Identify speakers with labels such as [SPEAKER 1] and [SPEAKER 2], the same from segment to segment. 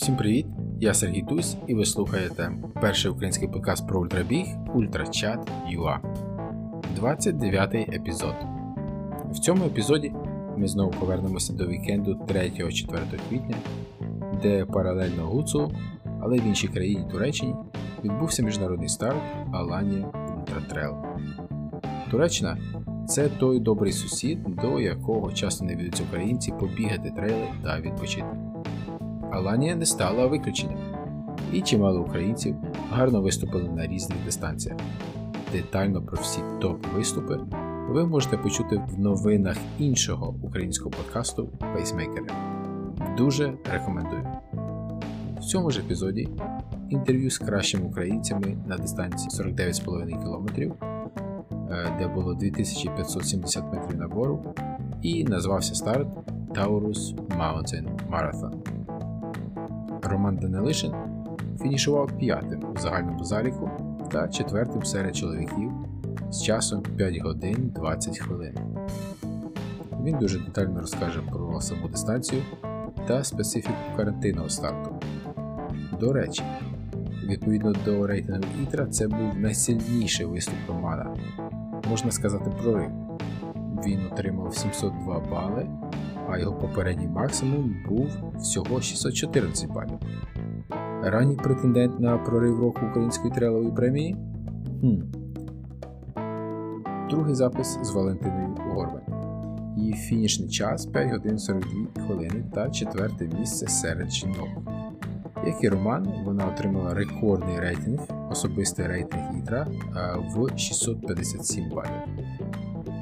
[SPEAKER 1] Всім привіт! Я Сергій Тусь і ви слухаєте перший український подкаст про ультрабіг Ультрачат UA. 29 епізод. В цьому епізоді ми знову повернемося до вікенду 3-4 квітня, де паралельно Гуцулу, але в іншій країні Туреччині відбувся міжнародний старт Аланія Ультратрейл. Туреччина це той добрий сусід, до якого часто не їдуть українці побігати трейли та відпочити. Аланія не стала виключенням, і чимало українців гарно виступили на різних дистанціях. Детально про всі топ-виступи ви можете почути в новинах іншого українського подкасту Пейсмейкери. Дуже рекомендую. В цьому ж епізоді інтерв'ю з кращими українцями на дистанції 49,5 км, е, де було 2570 метрів набору, і назвався старт Taurus Mountain Marathon. Роман Данилишин фінішував п'ятим у загальному заліку та четвертим серед чоловіків з часом 5 годин 20 хвилин. Він дуже детально розкаже про саму дистанцію та специфіку карантинного старту. До речі, відповідно до рейтингу Ітра, це був найсильніший виступ Романа, можна сказати, прорив. Він отримав 702 бали а його попередній максимум був всього 614 балів. Ранній претендент на прорив року української трелової премії. Хм. Другий запис з Валентиною Горбань. Її фінішний час 5 годин 42 хвилини та четверте місце серед жінок. Як і Роман, вона отримала рекордний рейтинг, особистий рейтинг Ітра в 657 балів.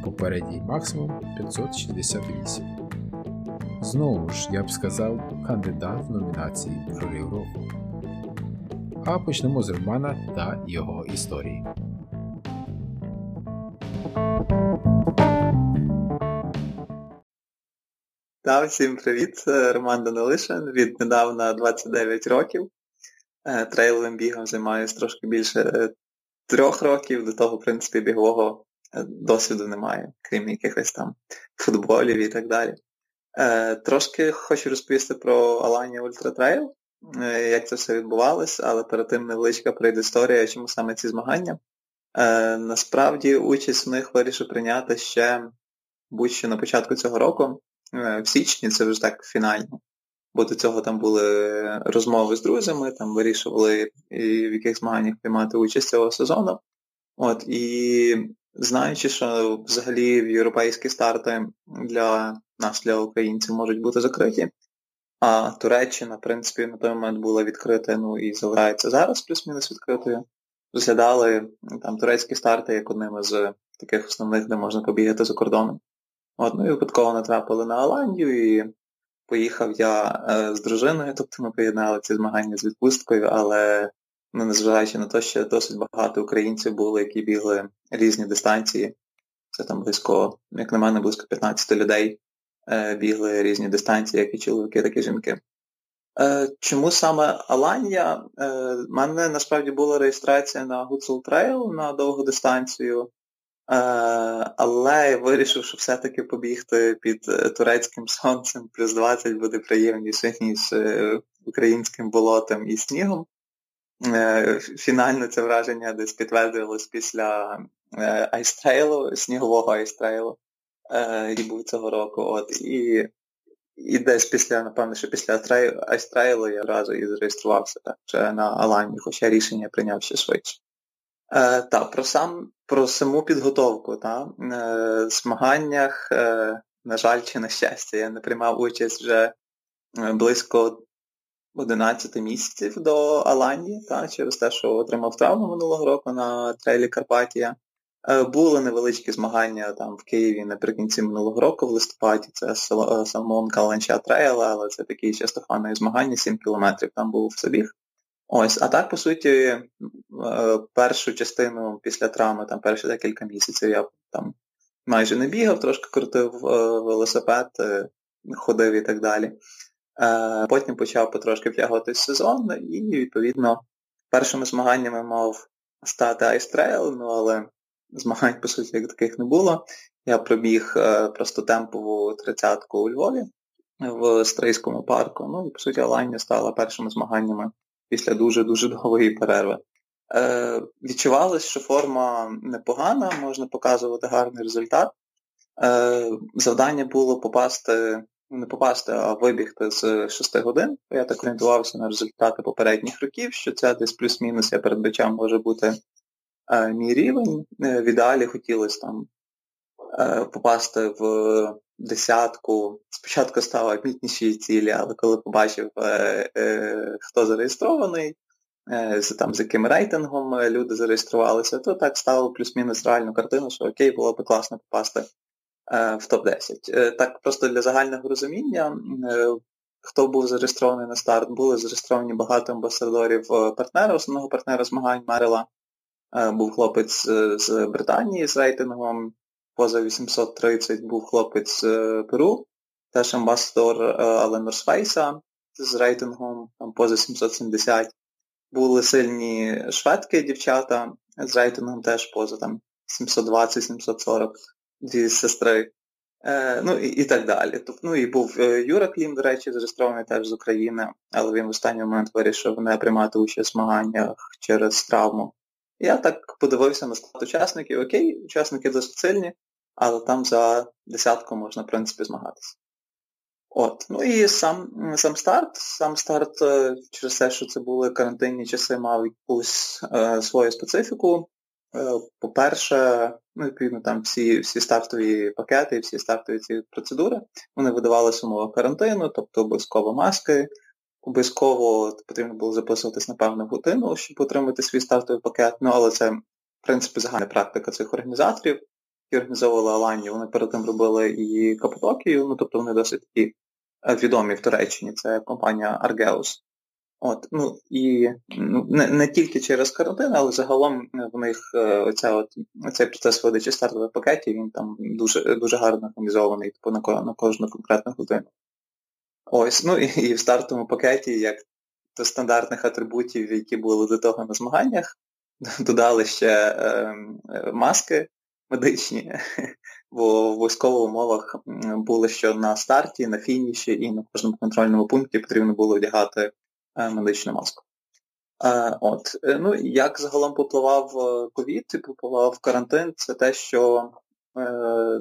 [SPEAKER 1] Попередній максимум 568. Знову ж, я б сказав, кандидат в номінації Прорив року. А почнемо з Романа та його історії.
[SPEAKER 2] Так, всім привіт. Роман Данилишин. Віднедавна 29 років. Е, трейловим бігом займаюся трошки більше е, трьох років. До того, в принципі, бігового е, досвіду немає, крім якихось там футболів і так далі. Е, Трошки хочу розповісти про Аланія Ультра Трейл, е, як це все відбувалось, але перед тим невеличка предісторія, чому саме ці змагання. Е, Насправді участь в них вирішив прийняти ще будь-що на початку цього року, в січні, це вже так фінально. Бо до цього там були розмови з друзями, там вирішували, в яких змаганнях приймати участь цього сезону. От, І знаючи, що взагалі європейські старти для нас, для українців, можуть бути закриті. А Туреччина, в принципі, на той момент була відкрита, ну і залишається зараз плюс-мінус відкритою. Розглядали там турецькі старти як одним з таких основних, де можна побігати за кордоном. От, ну і випадково натрапили на Аланію і поїхав я е, з дружиною, тобто ми поєднали ці змагання з відпусткою, але незважаючи на те, що досить багато українців були, які бігли різні дистанції. Це там близько, як на мене, близько 15 людей е, бігли різні дистанції, як і чоловіки, так і жінки. Е, чому саме Аланія? Е, У мене насправді була реєстрація на Гуцул Трейл на довгу дистанцію, е, але я вирішив, що все-таки побігти під е, турецьким сонцем плюс 20 буде приємніше, ніж е, українським болотом і снігом. Е, фінально це враження десь підтвердилось після е, айстрейлу, снігового айстрейлу, е, який був цього року. От, І і десь після, напевно, що після айстрейлу я одразу і зареєструвався так, вже на Алані, хоча рішення прийняв ще швидше. Е, Так, про сам, про саму підготовку. Та, е, змаганнях, е, на жаль, чи на щастя, я не приймав участь вже близько 11 місяців до Аланії, та, через те, що отримав травму минулого року на трейлі Карпатія. Е, були невеличкі змагання там в Києві наприкінці минулого року в листопаді. Це Salomon Каланча Трейл, але це такі чисто фанові змагання, 7 кілометрів там був забіг. Ось, а так, по суті, е, першу частину після травми, там перші декілька місяців я там майже не бігав, трошки крутив е, велосипед, ходив і так далі. Е, потім почав потрошки втягуватись сезон і, відповідно, першими змаганнями мав стати Ice Trail, ну але змагань, по суті, як таких не було. Я пробіг е, просто темпову тридцятку у Львові. в Стрийському парку. Ну і по суті Аланія стала першими змаганнями після дуже-дуже довгої перерви. Е, Відчувалось, що форма непогана, можна показувати гарний результат. Е, Завдання було попасти, ну, не попасти, а вибігти з 6 годин. Я так орієнтувався на результати попередніх років, що це десь плюс-мінус я передбачав може бути е, мій рівень. Е, в ідеалі хотілося там е, попасти в десятку. Спочатку стало амітніші цілі, але коли побачив, е, е, хто зареєстрований, з, там, з яким рейтингом люди зареєструвалися, то так стало плюс-мінус реальну картину, що окей, було б класно попасти в топ-10. Так просто для загального розуміння, хто був зареєстрований на старт, були зареєстровані багато амбасадорів партнера, основного партнера змагань Мерила. Був хлопець з Британії з рейтингом поза 830 був хлопець з Перу, теж амбасадор але Норсфейса з рейтингом поза 770. Були сильні шведки дівчата з рейтингом теж поза там 720-740, дві сестри. Е, Ну і і так далі. Тобто, ну і був е, Юра Клім, до речі, зареєстрований теж з України, але він в останній момент вирішив не приймати участь в змаганнях через травму. Я так подивився на склад учасників. Окей, учасники досить сильні, але там за десятку можна, в принципі, змагатися. От. Ну і сам сам старт. Сам старт е, через те, що це були карантинні часи, мав якусь е, свою специфіку. Е, по-перше, ну, відповідно, там всі всі стартові пакети, всі стартові ці процедури, вони видавалися умови карантину, тобто обов'язково маски, обов'язково потрібно було записуватись на певну годину, щоб отримати свій стартовий пакет. Ну, але це, в принципі, загальна практика цих організаторів які організовували Аланію, вони перед тим робили і Капотокію, ну тобто вони досить такі е, відомі в Туреччині, це компанія Argeus. От, ну і ну, не не тільки через карантин, але загалом е, в них е, оця от, цей процес видачі стартових пакетів, він там дуже дуже гарно організований типу, на на кожну конкретну годину. Ось, ну і, і в стартовому пакеті, як до стандартних атрибутів, які були до того на змаганнях, додали ще е, маски медичні, бо в військових умовах було, що на старті, на фініші і на кожному контрольному пункті потрібно було одягати медичну маску. Е, от, е, ну Як загалом попливав ковід і попливав карантин, це те, що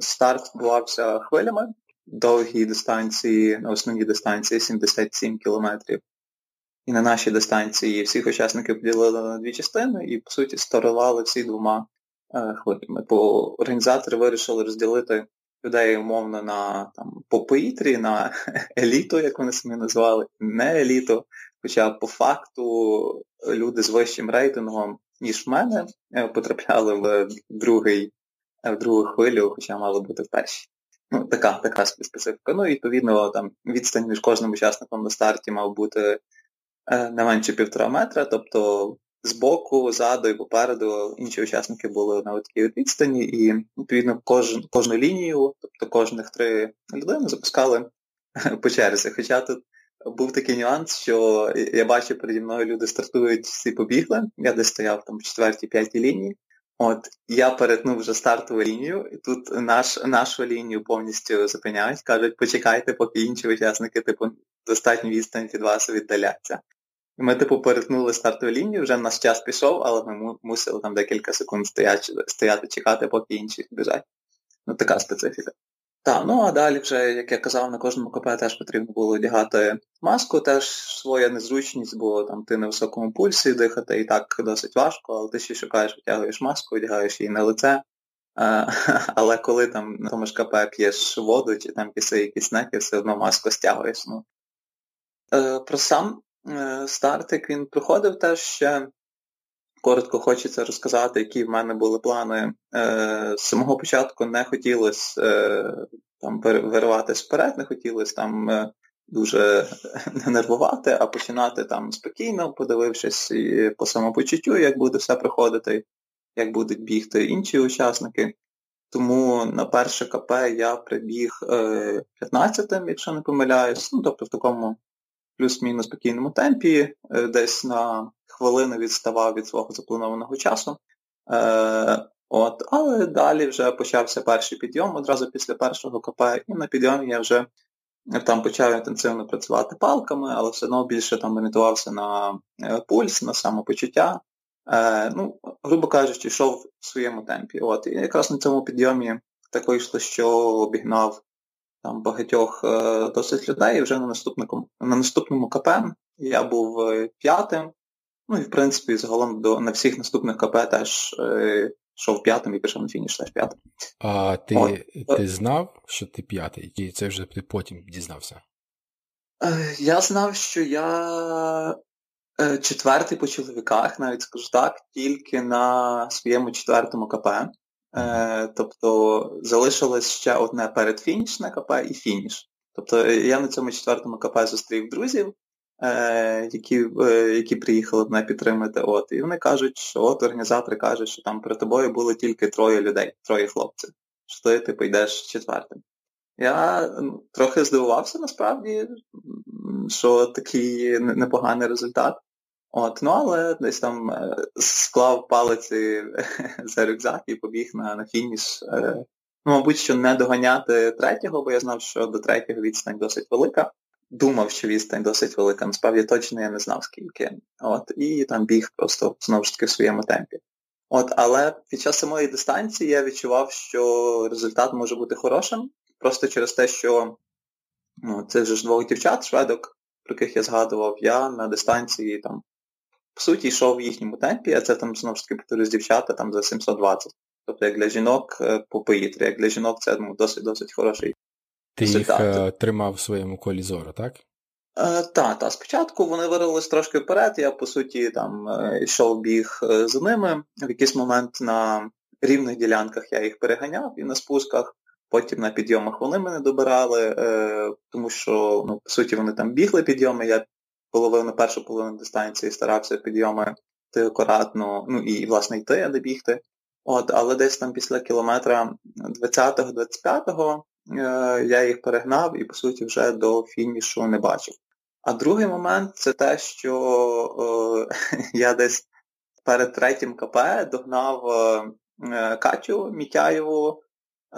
[SPEAKER 2] старт відбувався хвилями, довгі дистанції, на основній дистанції 77 кілометрів. І на нашій дистанції всіх учасників поділили на дві частини і, по суті, старували всі двома Е, хвилями. Бо організатори вирішили розділити людей умовно на там, по повітрі, на еліту, як вони самі назвали, не еліту. Хоча по факту люди з вищим рейтингом, ніж в мене, е, потрапляли в другий, е, в другу хвилю, хоча мали бути в першій. Ну, така така специфіка. Ну, відповідно, там відстань між кожним учасником на старті мав бути не менше півтора метра, тобто збоку, ззаду і попереду інші учасники були на такій відстані, і відповідно кожен, кожну лінію, тобто кожних три людини запускали по черзі. Хоча тут був такий нюанс, що я бачив переді мною люди стартують, всі побігли. Я десь стояв там в четвертій, п'ятій лінії. От я перетнув вже стартову лінію, і тут наш, нашу лінію повністю зупиняють, кажуть, почекайте, поки інші учасники типу достатньо відстань від вас віддаляться. Ми, типу, перетнули стартову лінію, вже наш час пішов, але ми мусили там декілька секунд стояти, стояти чекати, поки інші біжать. Ну, така специфіка. Так, ну а далі вже, як я казав, на кожному КП теж потрібно було одягати маску, теж своя незручність, бо там ти на високому пульсі дихати і так досить важко, але ти ще шукаєш, витягуєш маску, одягаєш її на лице. А, але коли там на тому ж КП п'єш воду чи там піси якісь неки, все одно маску стягуєш. Ну. Е, Про сам Е, стартик він проходив теж ще. Коротко хочеться розказати, які в мене були плани. Е, з самого початку не хотілося е, там вириватися вперед, не хотілося там дуже не нервувати, а починати там спокійно, подивившись по самопочуттю, як буде все проходити, як будуть бігти інші учасники. Тому на перше КП я прибіг 15-м, якщо не помиляюсь, ну тобто в такому плюс-мінус спокійному темпі, е, десь на хвилину відставав від свого запланованого часу. Е, от, Але далі вже почався перший підйом одразу після першого КП, і на підйомі я вже там почав інтенсивно працювати палками, але все одно більше там орієнтувався на пульс, на самопочуття. Е, ну, грубо кажучи, йшов в своєму темпі. От. І якраз на цьому підйомі так вийшло, що обігнав там багатьох е, досить людей, і вже на наступному на наступному КП я був е, п'ятим. Ну і в принципі, загалом до на всіх наступних КП теж е, йшов п'ятим і пішов на фініш теж п'ятим.
[SPEAKER 1] А ти ти знав, що ти п'ятий? І це вже ти потім дізнався?
[SPEAKER 2] Е, я знав, що я е, четвертий по чоловіках, навіть скажу так, тільки на своєму четвертому КП. Е, тобто залишилось ще одне передфінішне КП і фініш. Тобто я на цьому четвертому КП зустрів друзів, е, які е, які приїхали мене підтримати. От, І вони кажуть, що от організатори кажуть, що там перед тобою було тільки троє людей, троє хлопців, що ти типу, йдеш четвертим. Я ну, трохи здивувався насправді, що такий непоганий результат. От, Ну, але десь там е, склав палиці за рюкзак і побіг на на фініш. Е, ну, Мабуть, що не доганяти третього, бо я знав, що до третього відстань досить велика. Думав, що відстань досить велика. Насправді точно я не знав, скільки. От, І там біг просто знову ж таки в своєму темпі. От, Але під час самої дистанції я відчував, що результат може бути хорошим. Просто через те, що ну, це ж двох дівчат, шведок, про яких я згадував, я на дистанції там по суті, йшов в їхньому темпі, а це там знову ж таки повторюсь, дівчата там за 720. Тобто як для жінок е, по повітрі, як для жінок це ну, досить-досить хороший.
[SPEAKER 1] Ти їх е, тримав в своєму колі зору, так?
[SPEAKER 2] Е, Так, та. Спочатку вони вирвались трошки вперед, я по суті там е, йшов біг за ними. В якийсь момент на рівних ділянках я їх переганяв і на спусках, потім на підйомах вони мене добирали, е, тому що ну, по суті вони там бігли підйоми, я половину, першу половину дистанції старався підйоми йти акуратно, ну і, власне, йти, а не бігти. От, Але десь там після кілометра 20-25 е, я їх перегнав і, по суті, вже до фінішу не бачив. А другий момент це те, що е, я десь перед третім КП догнав е, Катю Мітяєву.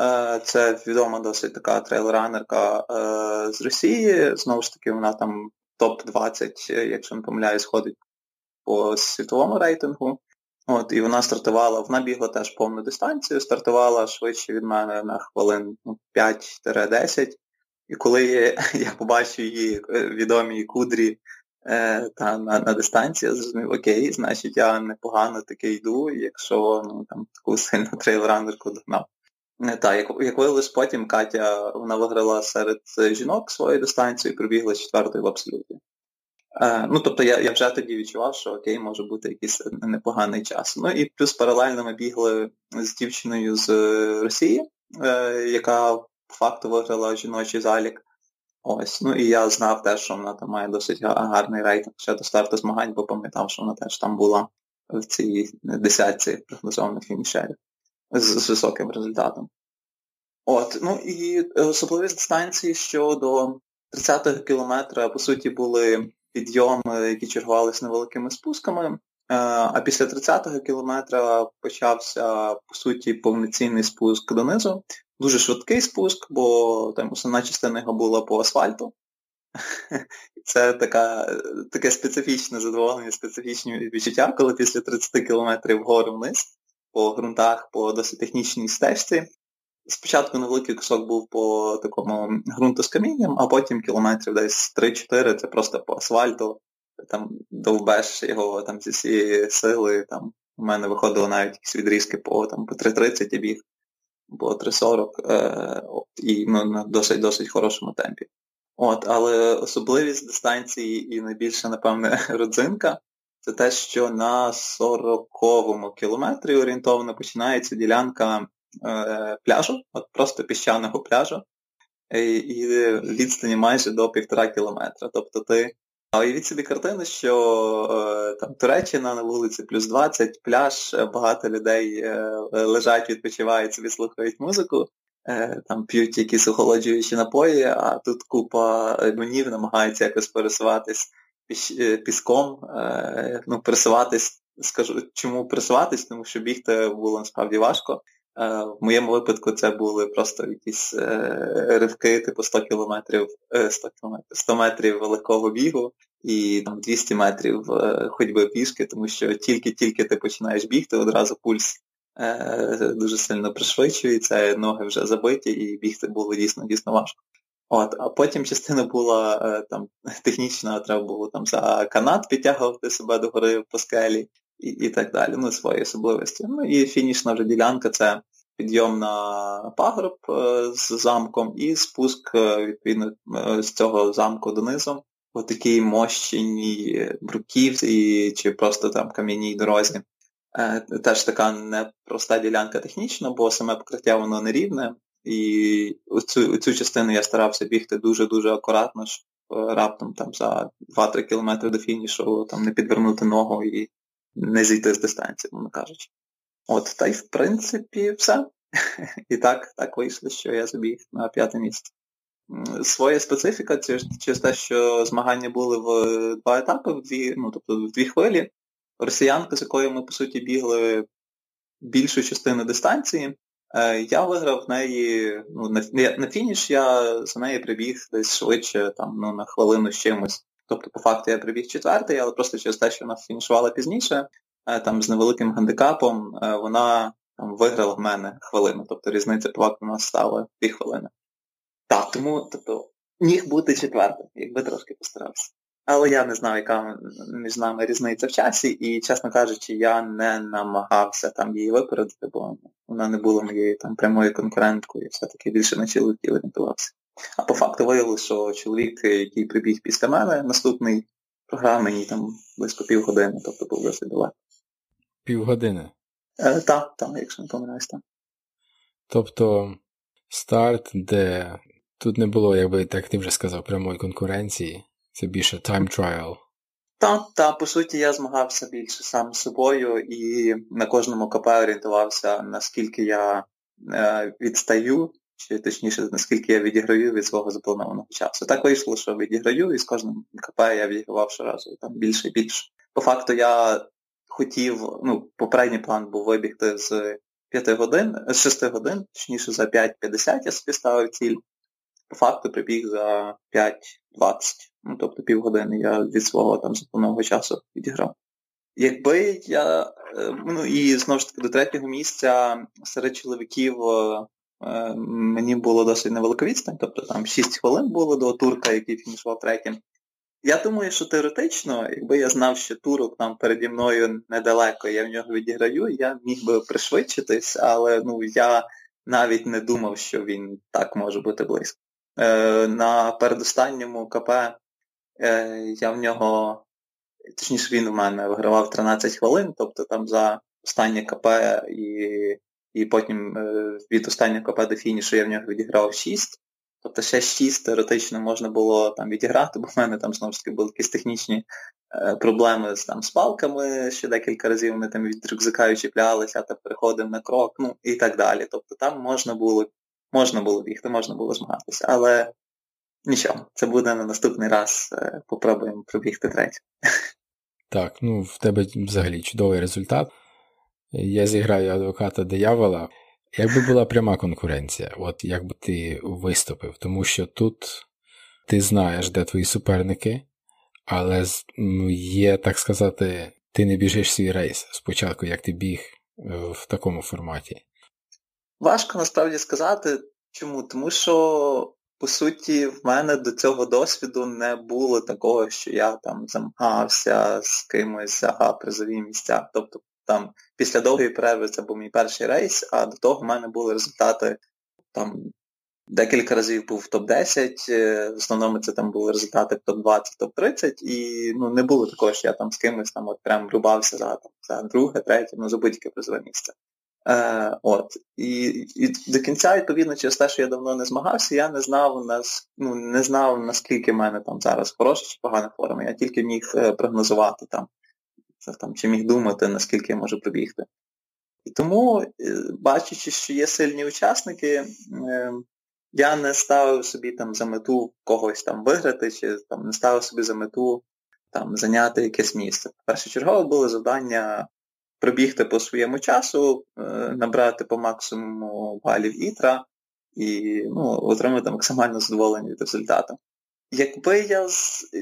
[SPEAKER 2] Е, це відома досить така трейлранерка е, з Росії. Знову ж таки, вона там топ-20, е, якщо не помиляюсь, ходить по світовому рейтингу. От, І вона стартувала, вона бігла теж повну дистанцію, стартувала швидше від мене на хвилин 5-10. Ну, і коли я, побачив її е, відомі кудрі е, та на на дистанції, я зрозумів, окей, значить я непогано таки йду, якщо ну, там таку сильну трейлранерку догнав. Так, як, як виявилось потім Катя вона виграла серед жінок свою дистанцію і прибігла четвертою в абсолюті. Е, ну, тобто я я вже тоді відчував, що окей, може бути якийсь непоганий час. Ну і плюс паралельно ми бігли з дівчиною з Росії, е, яка по факту виграла жіночий залік. Ось, ну і я знав теж, що вона там має досить гарний рейтинг ще до старту змагань, бо пам'ятав, що вона теж там була в цій десятці прогнозованих фінішерів з, з високим результатом. От, ну і е, особливість дистанції щодо 30-го кілометра, по суті, були підйоми, які чергувалися невеликими спусками. Е, а після 30-го кілометра почався, по суті, повноцінний спуск донизу. Дуже швидкий спуск, бо там основна частина його була по асфальту. Це така, таке специфічне задоволення, специфічні відчуття, коли після 30 кілометрів вгору вниз по ґрунтах, по досить технічній стежці. Спочатку невеликий кусок був по такому ґрунту з камінням, а потім кілометрів десь 3-4 це просто по асфальту. Там довбеш його там зі всієї сили. Там У мене виходило навіть якісь відрізки по там, по 3.30 і біг, по 3.40 е, і ну, на досить досить хорошому темпі. От, Але особливість дистанції і найбільше, напевне, родзинка це те, що на 40-му кілометрі орієнтовно починається ділянка пляжу, от просто піщаного пляжу, і, відстані майже до півтора кілометра. Тобто ти а уявіть собі картину, що е, там Туреччина на вулиці плюс 20, пляж, е, багато людей е, лежать, відпочивають, собі слухають музику, е, там п'ють якісь охолоджуючі напої, а тут купа лунів намагаються якось пересуватись Е, піском, е, ну, пересуватись, скажу, чому пересуватись, тому що бігти було насправді важко. В моєму випадку це були просто якісь ривки, типу 100 кілометрів, 100 кілометрів, 100 метрів легкого бігу і там 200 метрів ходьби пішки, тому що тільки-тільки ти починаєш бігти, одразу пульс дуже сильно пришвидшується, ноги вже забиті, і бігти було дійсно дійсно важко. От, А потім частина була там технічна, треба було там за канат підтягувати себе до гори по скелі і і так далі, ну, свої особливості. Ну і фінішна вже ділянка це підйом на пагорб е, з замком і спуск, е, відповідно, е, з цього замку донизу по такій мощеній бруківці чи просто там кам'яній дорозі. Теж така непроста ділянка технічно, бо саме покриття воно нерівне. І у цю, цю частину я старався бігти дуже-дуже акуратно, щоб раптом там за 2-3 кілометри до фінішу там не підвернути ногу і не зійти з дистанції, мовно кажучи. От, та й в принципі все. І так так вийшло, що я забіг на п'яте місце. Своя специфіка через те, що змагання були в два етапи, в дві, ну, тобто в дві хвилі. Росіянка, з якою ми, по суті, бігли більшу частину дистанції, е, я виграв в неї, ну, на, на фініш я за неї прибіг десь швидше, там, ну, на хвилину з чимось. Тобто, по факту я прибіг четвертий, але просто через те, що вона фінішувала пізніше, е, там з невеликим гандикапом, е, вона там, виграла в мене хвилину. Тобто різниця по факту у нас стала дві хвилини. Так, тому тобто, міг бути четвертим, якби трошки постарався. Але я не знав, яка між нами різниця в часі, і, чесно кажучи, я не намагався там її випередити, бо вона не була моєю там прямою конкуренткою, все-таки більше на чоловіків орієнтувався. А по факту виявилося, що чоловік, який прибіг після мене, наступний програв мені там близько півгодини, тобто був досить далеко.
[SPEAKER 1] Півгодини?
[SPEAKER 2] Е, Так, так, якщо не помиляюсь, так.
[SPEAKER 1] Тобто старт, де тут не було, якби так ти вже сказав, прямої конкуренції, це більше time trial.
[SPEAKER 2] Так, так, по суті, я змагався більше сам з собою і на кожному КП орієнтувався, наскільки я е, відстаю чи точніше, наскільки я відіграю від свого запланованого часу. Так вийшло, що відіграю, і з кожним КП я відігравав щоразу там більше і більше. По факту я хотів, ну, попередній план був вибігти з 5 годин, з 6 годин, точніше за 5.50 я собі ставив ціль. По факту прибіг за 5.20. Ну, тобто півгодини я від свого там запланованого часу відіграв. Якби я, е, ну і знову ж таки до третього місця серед чоловіків е, мені було досить невелика відстань, тобто там 6 хвилин було до турка, який фінішував третім. Я думаю, що теоретично, якби я знав, що турок там переді мною недалеко, я в нього відіграю, я міг би пришвидшитись, але ну, я навіть не думав, що він так може бути близько. Е, На передостанньому КП е, я в нього, точніше він у мене вигравав 13 хвилин, тобто там за останнє КП і і потім е, від останнього КП до фінішу я в нього відіграв 6. Тобто ще 6 теоретично можна було там відіграти, бо в мене там знову ж таки були якісь технічні е, проблеми з там з палками, ще декілька разів вони там від рюкзака чіплялися, та переходив на крок, ну і так далі. Тобто там можна було можна було бігти, можна було змагатися. Але нічого, це буде на наступний раз. Е, попробуємо пробігти третє.
[SPEAKER 1] Так, ну в тебе взагалі чудовий результат я зіграю адвоката диявола. Якби була пряма конкуренція, от як би ти виступив, тому що тут ти знаєш, де твої суперники, але є, так сказати, ти не біжиш свій рейс спочатку, як ти біг е, в такому форматі.
[SPEAKER 2] Важко насправді сказати. Чому? Тому що, по суті, в мене до цього досвіду не було такого, що я там замагався з кимось за призові місця. Тобто там після довгої перерви це був мій перший рейс, а до того в мене були результати там декілька разів був в топ-10, е, в основному це там були результати в топ-20, топ-30, і ну, не було такого, що я там з кимось там от прям рубався за там, за друге, третє, ну за будь-яке призове місце. Е, от. І і до кінця, відповідно, через те, що я давно не змагався, я не знав, нас, ну, не знав, наскільки в мене там зараз хороша чи погана форма. Я тільки міг е, прогнозувати там там, чи міг думати, наскільки я можу пробігти. І тому, е, бачачи, що є сильні учасники, е, я не ставив собі там за мету когось там виграти, чи там не ставив собі за мету там зайняти якесь місце. Першочергове було завдання пробігти по своєму часу, е, набрати по максимуму балів ітра і ну, отримати максимальне задоволення від результату. Якби я,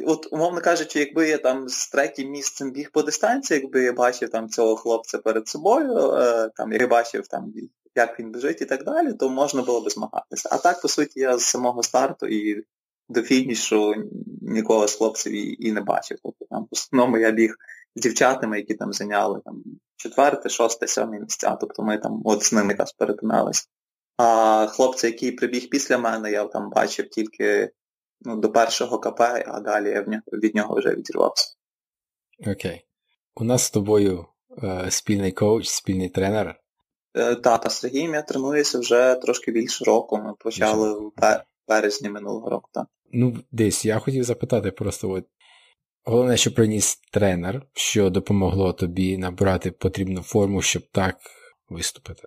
[SPEAKER 2] от умовно кажучи, якби я там з третім місцем біг по дистанції, якби я бачив там цього хлопця перед собою, е, там я бачив там, як він біжить і так далі, то можна було би змагатися. А так, по суті, я з самого старту і до фінішу нікого з хлопців і, і не бачив. Тобто там в основному я біг з дівчатами, які там зайняли там четверте, шосте, сьоме місця. Тобто ми там от з ними якраз перетиналися. А хлопці, який прибіг після мене, я там бачив тільки ну, до першого КП, а далі я від нього вже відірвався.
[SPEAKER 1] Окей. У нас з тобою е, спільний коуч, спільний тренер.
[SPEAKER 2] Е, та, та Сергієм я тренуюся вже трошки більше року. Ми почали в березні минулого року. так.
[SPEAKER 1] Ну, десь я хотів запитати просто от. Головне, що приніс тренер, що допомогло тобі набрати потрібну форму, щоб так виступити.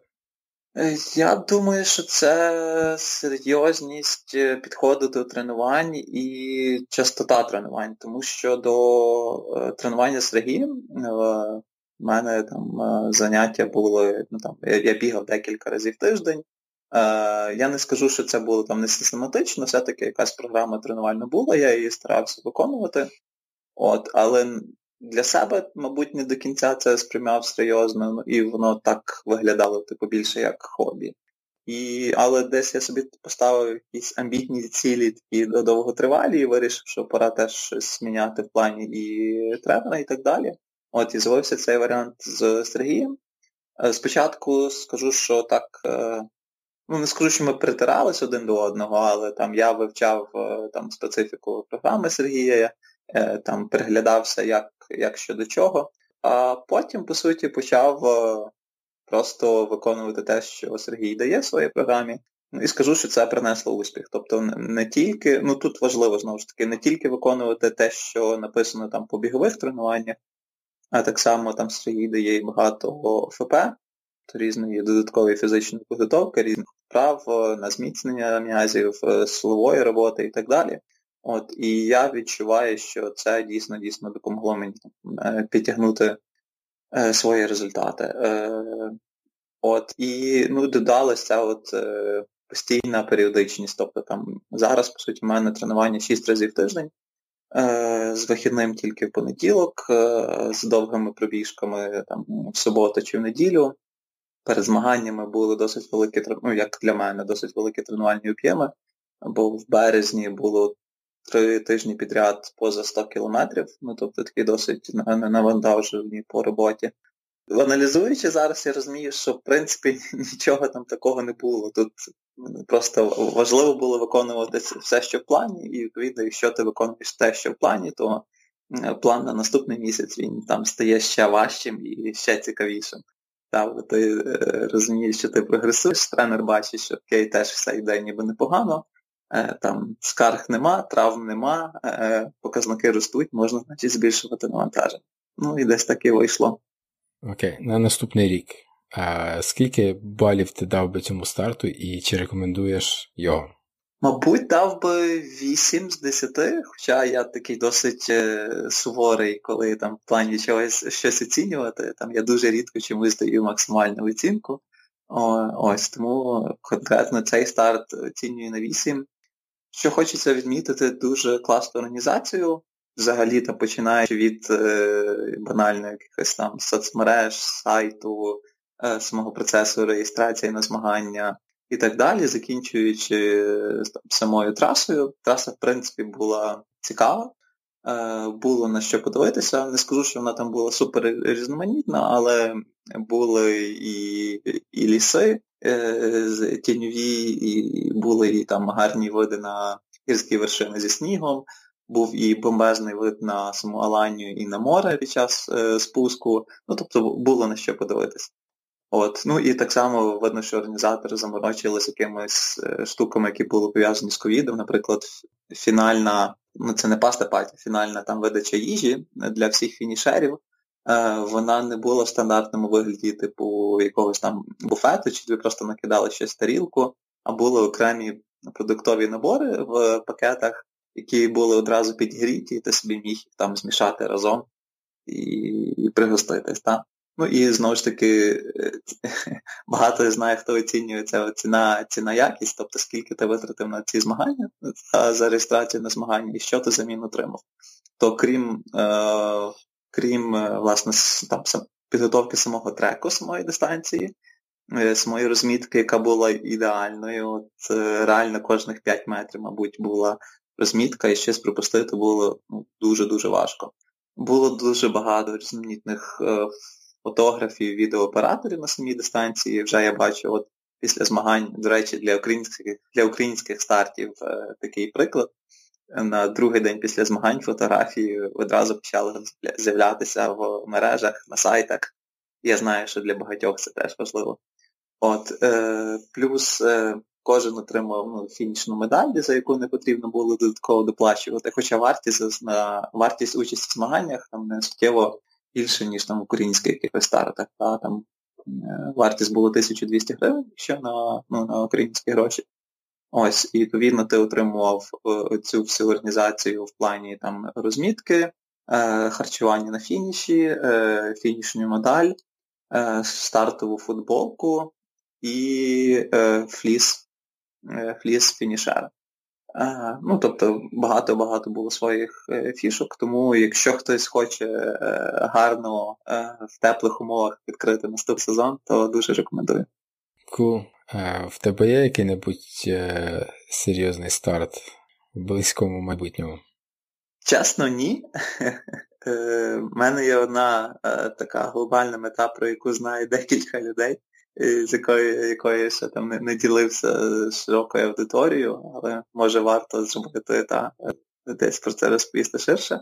[SPEAKER 2] Е, я думаю, що це серйозність е, підходу до тренувань і частота тренувань, тому що до е, тренування з Сергієм в мене там заняття були, ну там я бігав декілька разів в тиждень. Я не скажу, що це було там не систематично, все-таки якась програма тренувальна була, я її старався виконувати. От, Але для себе, мабуть, не до кінця це сприймав серйозно, ну, і воно так виглядало типу, більше як хобі. І, Але десь я собі поставив якісь амбітні цілі такі довготривалі і вирішив, що пора теж щось міняти в плані і тренера і так далі. От і з'явився цей варіант з Сергієм. Е, спочатку скажу, що так, е, ну не скажу, що ми притирались один до одного, але там я вивчав е, там специфіку програми Сергія, там переглядався, як як що до чого. А потім, по суті, почав е, просто виконувати те, що Сергій дає в своїй програмі. Ну і скажу, що це принесло успіх. Тобто не тільки, ну тут важливо знову ж таки, не тільки виконувати те, що написано там по бігових тренуваннях, а так само там Сергій дає і багато ФП, то різної додаткової фізичної підготовки, різних вправ е, на зміцнення м'язів, е, силової роботи і так далі. От, І я відчуваю, що це дійсно дійсно допомогло мені е, підтягнути е, свої результати. Е, от, І ну, додалася от, е, постійна періодичність. Тобто там зараз, по суті, в мене тренування 6 разів в тиждень, е, з вихідним тільки в понеділок, е, з довгими пробіжками там, в суботу чи в неділю. Перед змаганнями були досить великі, ну, як для мене, досить великі тренувальні об'єми, бо в березні було три тижні підряд поза 100 кілометрів, ну тобто такий досить навантажені по роботі. Аналізуючи зараз, я розумію, що в принципі нічого там такого не було. Тут просто важливо було виконувати все, що в плані, і відповідно, якщо ти виконуєш те, що в плані, то план на наступний місяць він там стає ще важчим і ще цікавішим. Так, ти е, розумієш, що ти прогресуєш, тренер бачить, що окей, теж все йде ніби непогано. Е, там скарг нема, травм нема, е, показники ростуть, можна значить збільшувати навантаження. Ну і десь так і вийшло.
[SPEAKER 1] Окей, на наступний рік. А Скільки балів ти дав би цьому старту і чи рекомендуєш його?
[SPEAKER 2] Мабуть, дав би 8 з 10, хоча я такий досить е, суворий, коли там в плані чогось щось оцінювати. Там я дуже рідко чомусь даю максимальну оцінку. О, ось тому конкретно цей старт оцінюю на 8. Що хочеться відмітити, дуже класну організацію. Взагалі там починаючи від е, банально якихось там соцмереж, сайту, е, самого процесу реєстрації на змагання і так далі, закінчуючи там, самою трасою. Траса, в принципі, була цікава, е, було на що подивитися. Не скажу, що вона там була супер різноманітна, але були і, і ліси, Е, тіньові, і були і там гарні види на гірські вершини зі снігом, був і бомбезний вид на саму Аланію і на море під час е, спуску. Ну, тобто було на що подивитися. От, ну і так само видно, що організатори заморочилися якимись е, штуками, які були пов'язані з ковідом. Наприклад, фінальна, ну це не паста паті, фінальна там видача їжі для всіх фінішерів. Е, вона не була в стандартному вигляді, типу якогось там буфету, чи тобі просто накидали щось тарілку, а були окремі продуктові набори в пакетах, які були одразу підгріті, і ти собі міг там змішати разом і і пригоститись. Так? Ну і знову ж таки, багато знає, хто оцінює це ціна ціна якість, тобто скільки ти витратив на ці змагання за реєстрацію на змагання і що ти замін отримав. То крім е, крім власне там підготовки самого треку самої дистанції, Е, моєї розмітки, яка була ідеальною. От е, Реально кожних 5 метрів, мабуть, була розмітка, і щось припустити було ну, дуже-дуже важко. Було дуже багато різноманітних е, фотографів, відеооператорів на самій дистанції. Вже я бачу, от після змагань, до речі, для українських для українських стартів е, такий приклад. На другий день після змагань фотографії одразу почали з'являтися в мережах, на сайтах. Я знаю, що для багатьох це теж важливо. От, е, Плюс е, кожен отримав ну, фінішну медаль, за яку не потрібно було додатково доплачувати. Хоча вартість на вартість участі в змаганнях там не суттєво більше, ніж там в українських якихось стартах. Та, там е, Вартість було 1200 гривень ще на ну, на українські гроші. Ось, і відповідно ти отримував е, цю всю організацію в плані там розмітки, е, харчування на фініші, фінішну медаль, стартову футболку, і фліс фліс фінішера. Е, ну, Тобто багато-багато було своїх е, фішок, тому якщо хтось хоче е, гарно в теплих умовах відкрити наступний сезон, то дуже рекомендую.
[SPEAKER 1] Cool. В тебе є який-небудь серйозний старт в близькому майбутньому?
[SPEAKER 2] Чесно, ні. У мене є одна така глобальна мета, про яку знає декілька людей з якою якою я ще там не, не ділився з широкою аудиторією, але може варто зробити та десь про це розповісти ширше.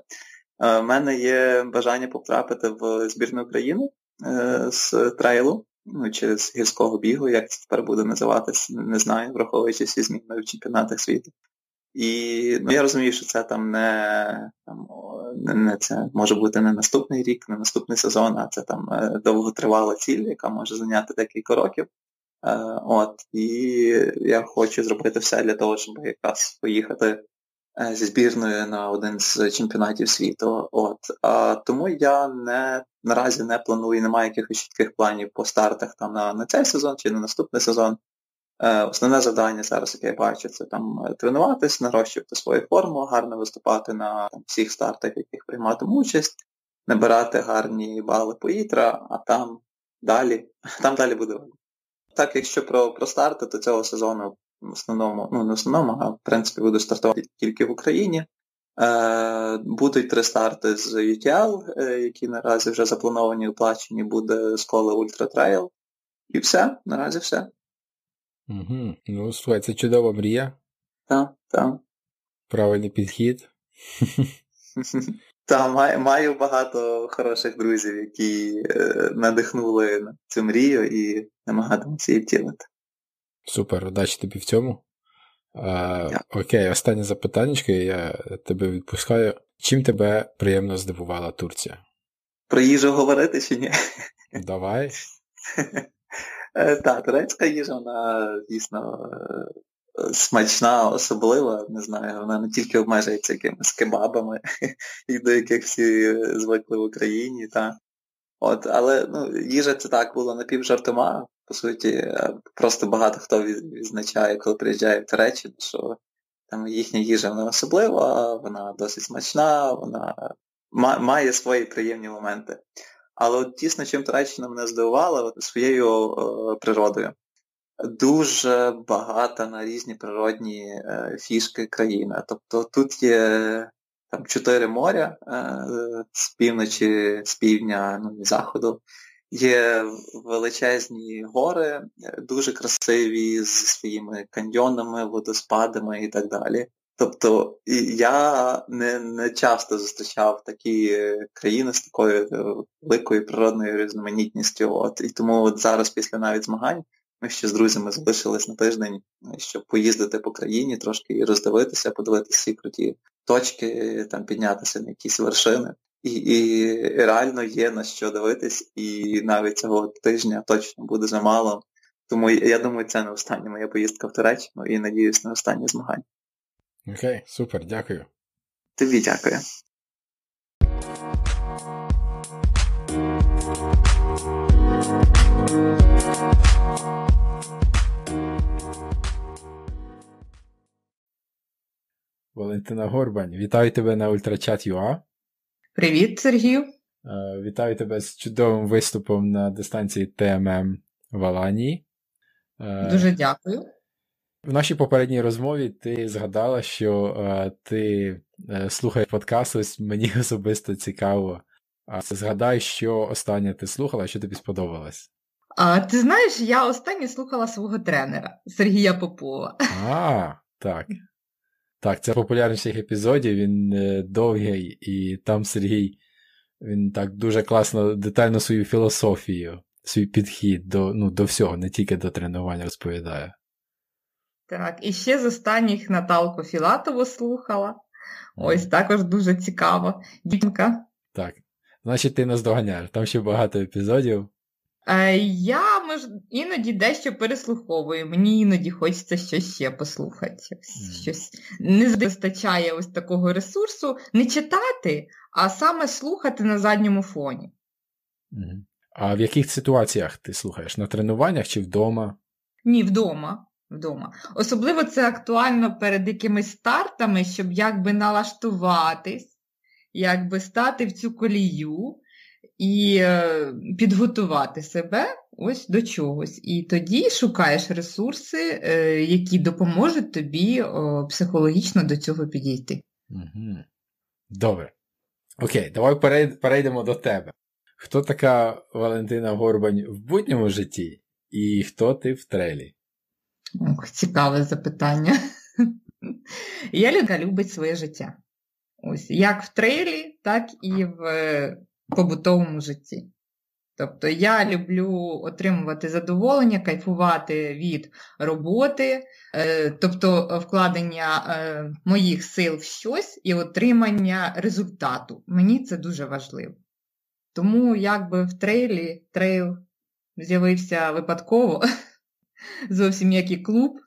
[SPEAKER 2] У е, мене є бажання потрапити в збірну України е, з трейлу, ну, чи з гірського бігу, як це тепер буде називатись, не знаю, враховуючи всі зміни в чемпіонатах світу. І ну, я розумію, що це там не там, не, це може бути не наступний рік, не наступний сезон, а це там е, довготривала ціль, яка може зайняти декілька років. Е, от, І я хочу зробити все для того, щоб якраз поїхати е, зі збірною на один з чемпіонатів світу. От. А Тому я не наразі не планую, немає якихось чітких планів по стартах там на, на цей сезон чи на наступний сезон. Е, основне завдання зараз, яке я бачу, це там е, тренуватись, нарощувати свою форму, гарно виступати на там, всіх стартах, в яких прийматиму участь, набирати гарні бали по ITRA, а там далі там далі буде. Так, якщо про про старти, то цього сезону в основному, ну не в основному, а в принципі буду стартувати тільки в Україні. Е, Будуть три старти з UTL, е, які наразі вже заплановані, оплачені, буде Сколе Ultra Trail. І все, наразі все.
[SPEAKER 1] Угу. Ну, слухай, це чудова мрія.
[SPEAKER 2] Так, так.
[SPEAKER 1] Правильний підхід.
[SPEAKER 2] Так, маю, маю багато хороших друзів, які е, надихнули на цю мрію і намагатимуться її втілити.
[SPEAKER 1] Супер, удачі тобі в цьому. А, Окей, останнє запитання, я тебе відпускаю. Чим тебе приємно здивувала Турція?
[SPEAKER 2] Про їжу говорити чи ні?
[SPEAKER 1] Давай.
[SPEAKER 2] Е, так, турецька їжа, вона дійсно е, смачна, особлива, не знаю, вона не тільки обмежується якимись кебабами, і до яких всі звикли в Україні. Та. От, Але ну, їжа це так було напівжартома. По суті, е, просто багато хто відзначає, коли приїжджає в Туреччину, що там їхня їжа вона особлива, вона досить смачна, вона має свої приємні моменти. Але от дійсно, чим Туреччина мене здивувала от, своєю е, природою. Дуже багата на різні природні е, фішки країна. Тобто тут є там чотири моря е, з півночі, з півдня, ну і заходу. Є величезні гори, дуже красиві, зі своїми каньйонами, водоспадами і так далі. Тобто я не не часто зустрічав такі е, країни з такою е, великою природною різноманітністю. От І тому от зараз, після навіть змагань, ми ще з друзями залишились на тиждень, е, щоб поїздити по країні, трошки і роздивитися, подивитися всі круті точки, там піднятися на якісь вершини. І, і реально є на що дивитись, і навіть цього тижня точно буде замало. Тому я думаю, це не остання моя поїздка в Туреччину і надіюсь на останні змагання.
[SPEAKER 1] Окей, супер, дякую.
[SPEAKER 2] Тобі дякую.
[SPEAKER 1] Валентина Горбань, вітаю тебе на Ультрачат.ua.
[SPEAKER 3] Привіт, Сергію.
[SPEAKER 1] Е, вітаю тебе з чудовим виступом на дистанції ТММ в Аланії.
[SPEAKER 3] Е, Дуже дякую.
[SPEAKER 1] В нашій попередній розмові ти згадала, що е, ти слухаєш подкаст, ось мені особисто цікаво. А згадай, що останнє ти слухала, що тобі сподобалось.
[SPEAKER 3] А, Ти знаєш, я останнє слухала свого тренера Сергія Попова.
[SPEAKER 1] А, так. Так, це популярніших епізодів, він довгий, і там Сергій він так дуже класно, детально свою філософію, свій підхід до ну, до всього, не тільки до тренування розповідає.
[SPEAKER 3] Так, і ще з останніх Наталку Філатову слухала. Ось також дуже цікаво. Дівчинка.
[SPEAKER 1] Так. Значить, ти нас доганяєш. Там ще багато епізодів.
[SPEAKER 3] Е, я мож, іноді дещо переслуховую. Мені іноді хочеться щось ще послухати. Mm. Щось Не вистачає ось такого ресурсу не читати, а саме слухати на задньому фоні.
[SPEAKER 1] Mm. А в яких ситуаціях ти слухаєш? На тренуваннях чи вдома?
[SPEAKER 3] Ні, вдома. Вдома. Особливо це актуально перед якимись стартами, щоб якби налаштуватись, якби стати в цю колію і е, підготувати себе ось до чогось. І тоді шукаєш ресурси, е, які допоможуть тобі психологічно до цього підійти.
[SPEAKER 1] Добре. Окей, давай перейдемо до тебе. Хто така Валентина Горбань в будньому житті і хто ти в трелі?
[SPEAKER 3] Ох, Цікаве запитання. Я людина любить своє життя. Ось Як в трейлі, так і в побутовому житті. Тобто я люблю отримувати задоволення, кайфувати від роботи, е, тобто вкладення е, моїх сил в щось і отримання результату. Мені це дуже важливо. Тому якби в трейлі трейл з'явився випадково, зовсім як і клуб,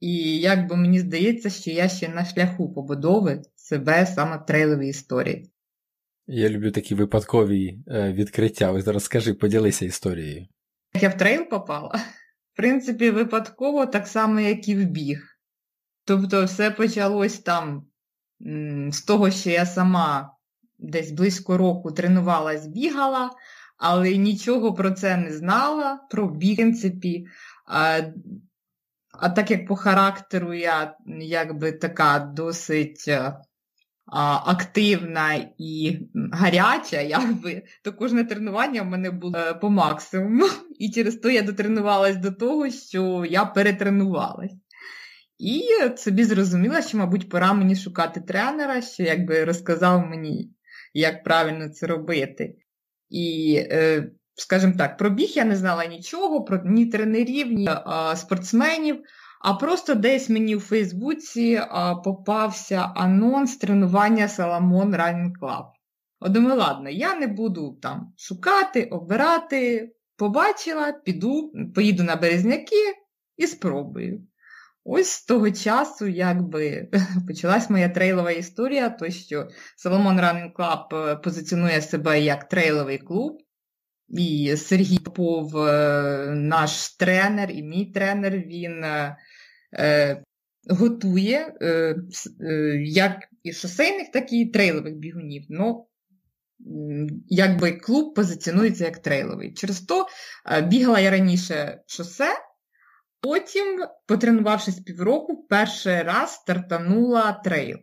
[SPEAKER 3] і якби мені здається, що я ще на шляху побудови себе саме в трейловій історії.
[SPEAKER 1] Я люблю такі випадкові е, відкриття. Ось розкажи, поділися історією.
[SPEAKER 3] Як я в трейл попала, в принципі, випадково так само, як і в біг. Тобто, все почалось там з того, що я сама десь близько року тренувалась, бігала, але нічого про це не знала, про біг, в принципі. А, а так як по характеру я якби така досить е, активна і гаряча, якби, то кожне тренування в мене було е, по максимуму. І через то я дотренувалась до того, що я перетренувалась. І собі зрозуміла, що, мабуть, пора мені шукати тренера, що якби розказав мені, як правильно це робити. І, е, скажімо так, про біг я не знала нічого, про ні тренерів, ні спортсменів. А просто десь мені у Фейсбуці а, попався анонс тренування Salomon Running Club. От думаю, ладно, я не буду там шукати, обирати. Побачила, піду, поїду на Березняки і спробую. Ось з того часу якби почалась моя трейлова історія, то що Solomon Running Club е, позиціонує себе як трейловий клуб. І Сергій Попов, е, наш тренер, і мій тренер, він е, е, готує е, е, як і шосейних, так і трейлових бігунів. Ну, якби клуб позиціонується як трейловий. Через то бігала я раніше шосе, потім, потренувавшись півроку, перший раз стартанула трейл.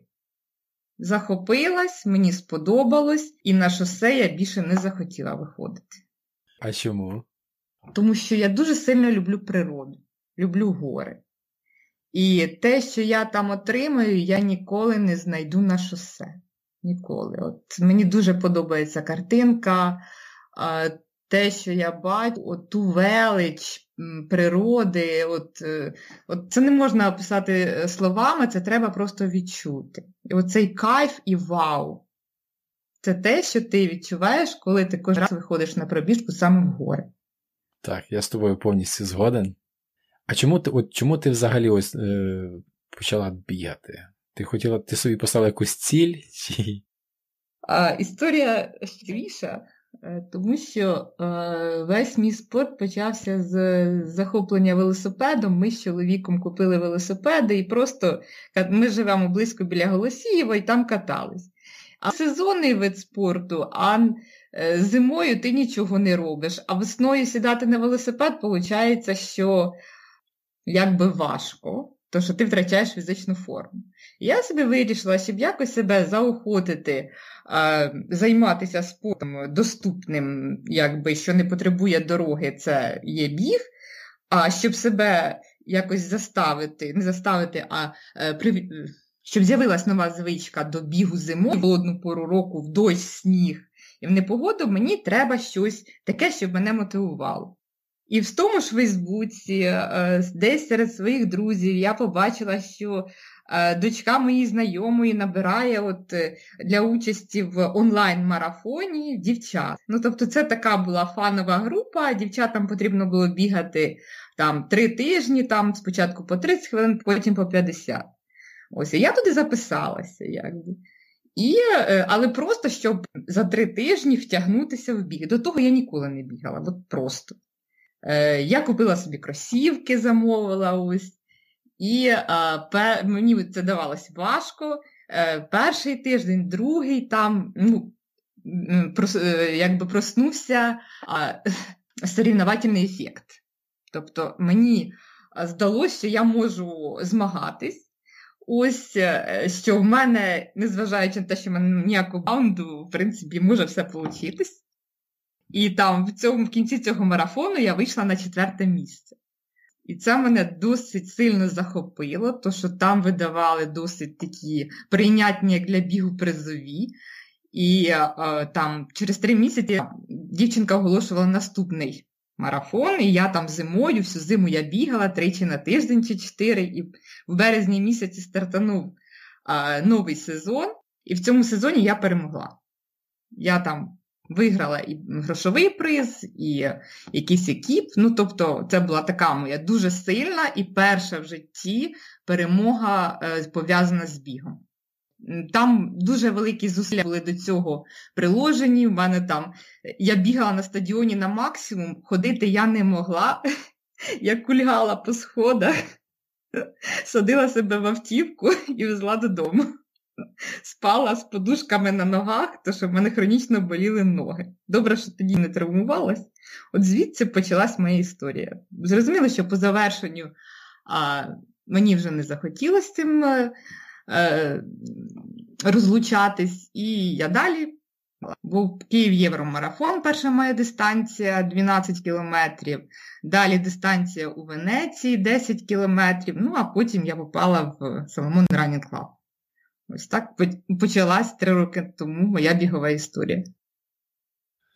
[SPEAKER 3] Захопилась, мені сподобалось, і на шосе я більше не захотіла виходити.
[SPEAKER 1] А чому?
[SPEAKER 3] Тому що я дуже сильно люблю природу, люблю гори. І те, що я там отримаю, я ніколи не знайду на шосе. Ніколи. От Мені дуже подобається картинка, те, що я бачу, от ту велич природи, от, е, от це не можна описати е, словами, це треба просто відчути. І оцей кайф і вау. Це те, що ти відчуваєш, коли ти кожен раз виходиш на пробіжку саме в гори.
[SPEAKER 1] Так, я з тобою повністю згоден. А чому ти от чому ти взагалі ось е, почала бігати? Ти хотіла, ти собі поставила якусь ціль? чи...
[SPEAKER 3] А, Історія щиріша. Е, тому що е, весь мій спорт почався з захоплення велосипедом. Ми з чоловіком купили велосипеди і просто ми живемо близько біля Голосієва і там катались. А сезонний вид спорту, а е, зимою ти нічого не робиш, а весною сідати на велосипед, виходить, що якби важко, то що ти втрачаєш фізичну форму. Я собі вирішила, щоб якось себе заохотити, займатися спортом доступним, якби, що не потребує дороги, це є біг, а щоб себе якось заставити, не заставити, а е, щоб з'явилась нова звичка до бігу зимою, в холодну пору року, в дощ, сніг і в непогоду, мені треба щось таке, щоб мене мотивувало. І в тому ж Фейсбуці, е, десь серед своїх друзів, я побачила, що е, дочка моєї знайомої набирає от е, для участі в онлайн-марафоні дівчат. Ну, тобто, це така була фанова група, дівчатам потрібно було бігати там три тижні, там спочатку по 30 хвилин, потім по 50. Ось, і я туди записалася, якби. І, Але просто щоб за три тижні втягнутися в біг. До того я ніколи не бігала, от просто. Е, я купила собі кросівки, замовила ось. І пер, мені це давалося важко. Е, перший тиждень, другий там ну, прос, е, якби проснувся сорівновательний ефект. Тобто мені здалося, що я можу змагатись. Ось що в мене, незважаючи на те, що в мене ніякого баунду, в принципі, може все получитись. І там в цьому в кінці цього марафону я вийшла на четверте місце. І це мене досить сильно захопило, то що там видавали досить такі прийнятні як для бігу призові. І е, там через три місяці дівчинка оголошувала наступний марафон, і я там зимою, всю зиму я бігала тричі на тиждень чи чотири, і в березні місяці стартанув е, новий сезон, і в цьому сезоні я перемогла. Я там Виграла і грошовий приз, і якийсь екіп. Ну, тобто, це була така моя дуже сильна і перша в житті перемога е, пов'язана з бігом. Там дуже великі зусилля були до цього приложені. У мене там я бігала на стадіоні на максимум, ходити я не могла. Я кульгала по сходах, садила себе в автівку і везла додому спала з подушками на ногах, тому що в мене хронічно боліли ноги. Добре, що тоді не травмувалась. От звідси почалась моя історія. Зрозуміло, що по завершенню а, мені вже не захотілося цим е, розлучатись, і я далі. Був Київ Євромарафон, перша моя дистанція 12 кілометрів. Далі дистанція у Венеції 10 кілометрів. Ну, а потім я попала в Соломон Running Club. Ось так почалась три роки тому моя бігова історія.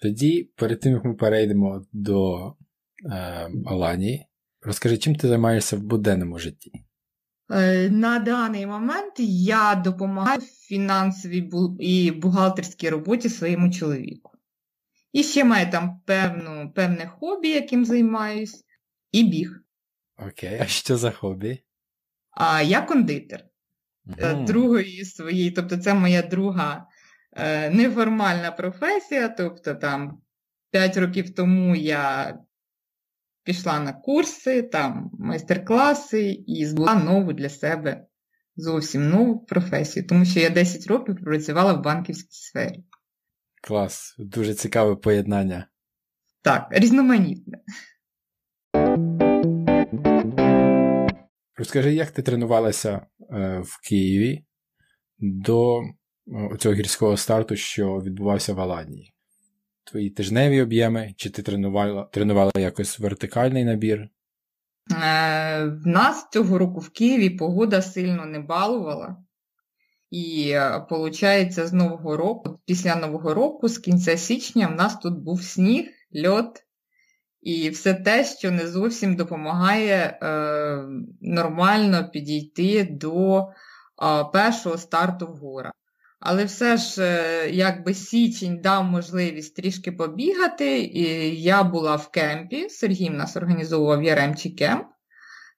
[SPEAKER 1] Тоді, перед тим як ми перейдемо до е, Аланії, розкажи, чим ти займаєшся в буденному житті?
[SPEAKER 3] Е, на даний момент я допомагаю в фінансовій і бухгалтерській роботі своєму чоловіку. І ще маю там певну, певне хобі, яким займаюсь, і біг.
[SPEAKER 1] Окей, а що за хобі?
[SPEAKER 3] А я кондитер. Mm. другої своєї, тобто це моя друга е, неформальна професія. Тобто там 5 років тому я пішла на курси, там майстер-класи і здобула нову для себе зовсім нову професію, тому що я 10 років працювала в банківській сфері.
[SPEAKER 1] Клас, дуже цікаве поєднання.
[SPEAKER 3] Так, різноманітне.
[SPEAKER 1] Розкажи, як ти тренувалася е, в Києві до е, цього гірського старту, що відбувався в Аланії? Твої тижневі об'єми, чи ти тренувала тренувала якось вертикальний набір? Е,
[SPEAKER 3] нас цього року в Києві погода сильно не балувала. І, виходить, з Нового року, після Нового року, з кінця січня, в нас тут був сніг, льот, і все те, що не зовсім допомагає е, нормально підійти до е, першого старту в горах. Але все ж, е, якби січень дав можливість трішки побігати, і я була в кемпі, Сергій в нас організовував Яремчий кемп.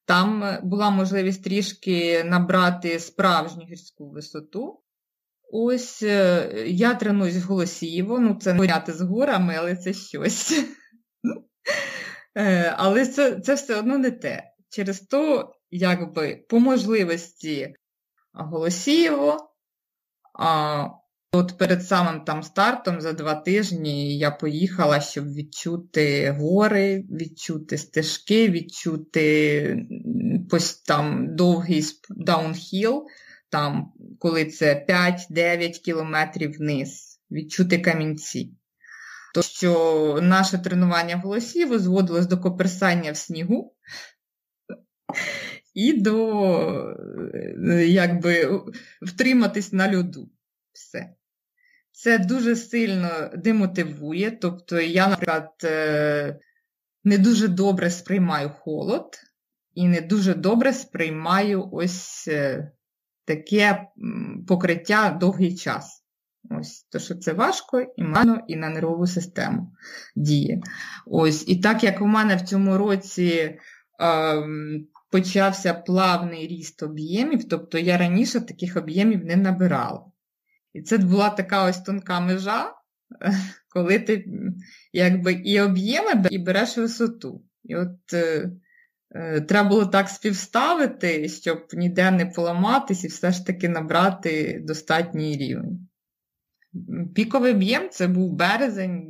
[SPEAKER 3] Там була можливість трішки набрати справжню гірську висоту. Ось е, я тренуюсь голосіво, ну це не з горами, але це щось. Е, але це це все одно не те. Через то, якби по можливості голосіво, а от перед самим там стартом за два тижні я поїхала, щоб відчути гори, відчути стежки, відчути там довгий даунхіл, там, коли це 5-9 кілометрів вниз, відчути камінці. То що наше тренування голосів зводилось до коперсання в снігу і до е, якби, втриматись на льоду. Все. Це дуже сильно демотивує. Тобто я, наприклад, е, не дуже добре сприймаю холод і не дуже добре сприймаю ось е, таке покриття довгий час. Ось, То що це важко і мано, і на нервову систему діє. Ось, І так як у мене в цьому році е, почався плавний ріст об'ємів, тобто я раніше таких об'ємів не набирала. І це була така ось тонка межа, коли ти якби і об'єми і береш висоту. І от е, е, треба було так співставити, щоб ніде не поламатись і все ж таки набрати достатній рівень. Піковий об'єм це був березень,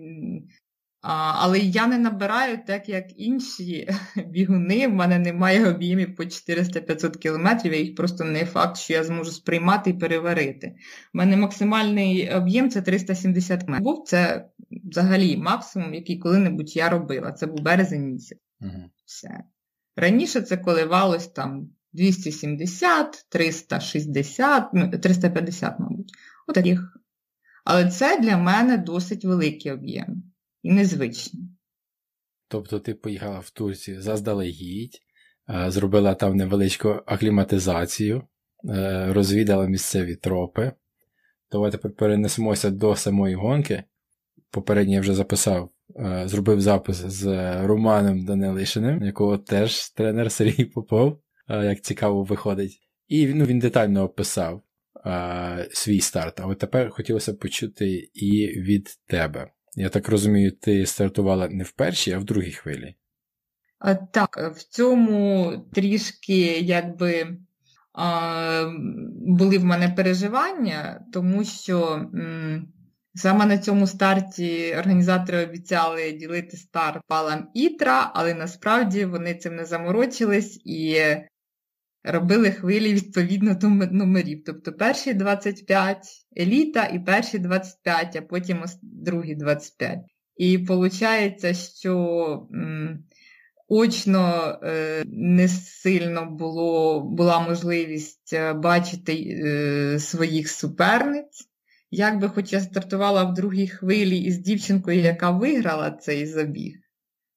[SPEAKER 3] а, але я не набираю так, як інші бігуни. В мене немає об'ємів по 400-500 кілометрів, я їх просто не факт, що я зможу сприймати і переварити. У мене максимальний об'єм це 370 метрів. Був це взагалі максимум, який коли-небудь я робила. Це був березень місяць.
[SPEAKER 1] Угу.
[SPEAKER 3] Все. Раніше це коливалось там 270, 360, 350, мабуть. Отаких. Але це для мене досить великі об'єми і незвичні.
[SPEAKER 1] Тобто ти поїхала в Турцію заздалегідь, е, зробила там невеличку акліматизацію, е, розвідала місцеві тропи. Давай тепер перенесемося до самої гонки. Попередньо я вже записав, е, зробив запис з Романом Данилишиним, якого теж тренер Сергій Попов, як цікаво виходить. І ну, він детально описав свій старт. А от тепер хотілося почути і від тебе. Я так розумію, ти стартувала не в першій, а в другій хвилі.
[SPEAKER 3] Так, в цьому трішки якби були в мене переживання, тому що саме на цьому старті організатори обіцяли ділити старт палам Ітра, але насправді вони цим не заморочились і робили хвилі відповідно до номерів. Тобто перші 25 еліта і перші 25, а потім другі 25. І виходить, що очно е, не сильно було, була можливість е, бачити е, своїх суперниць. Якби хоч я стартувала в другій хвилі із дівчинкою, яка виграла цей забіг.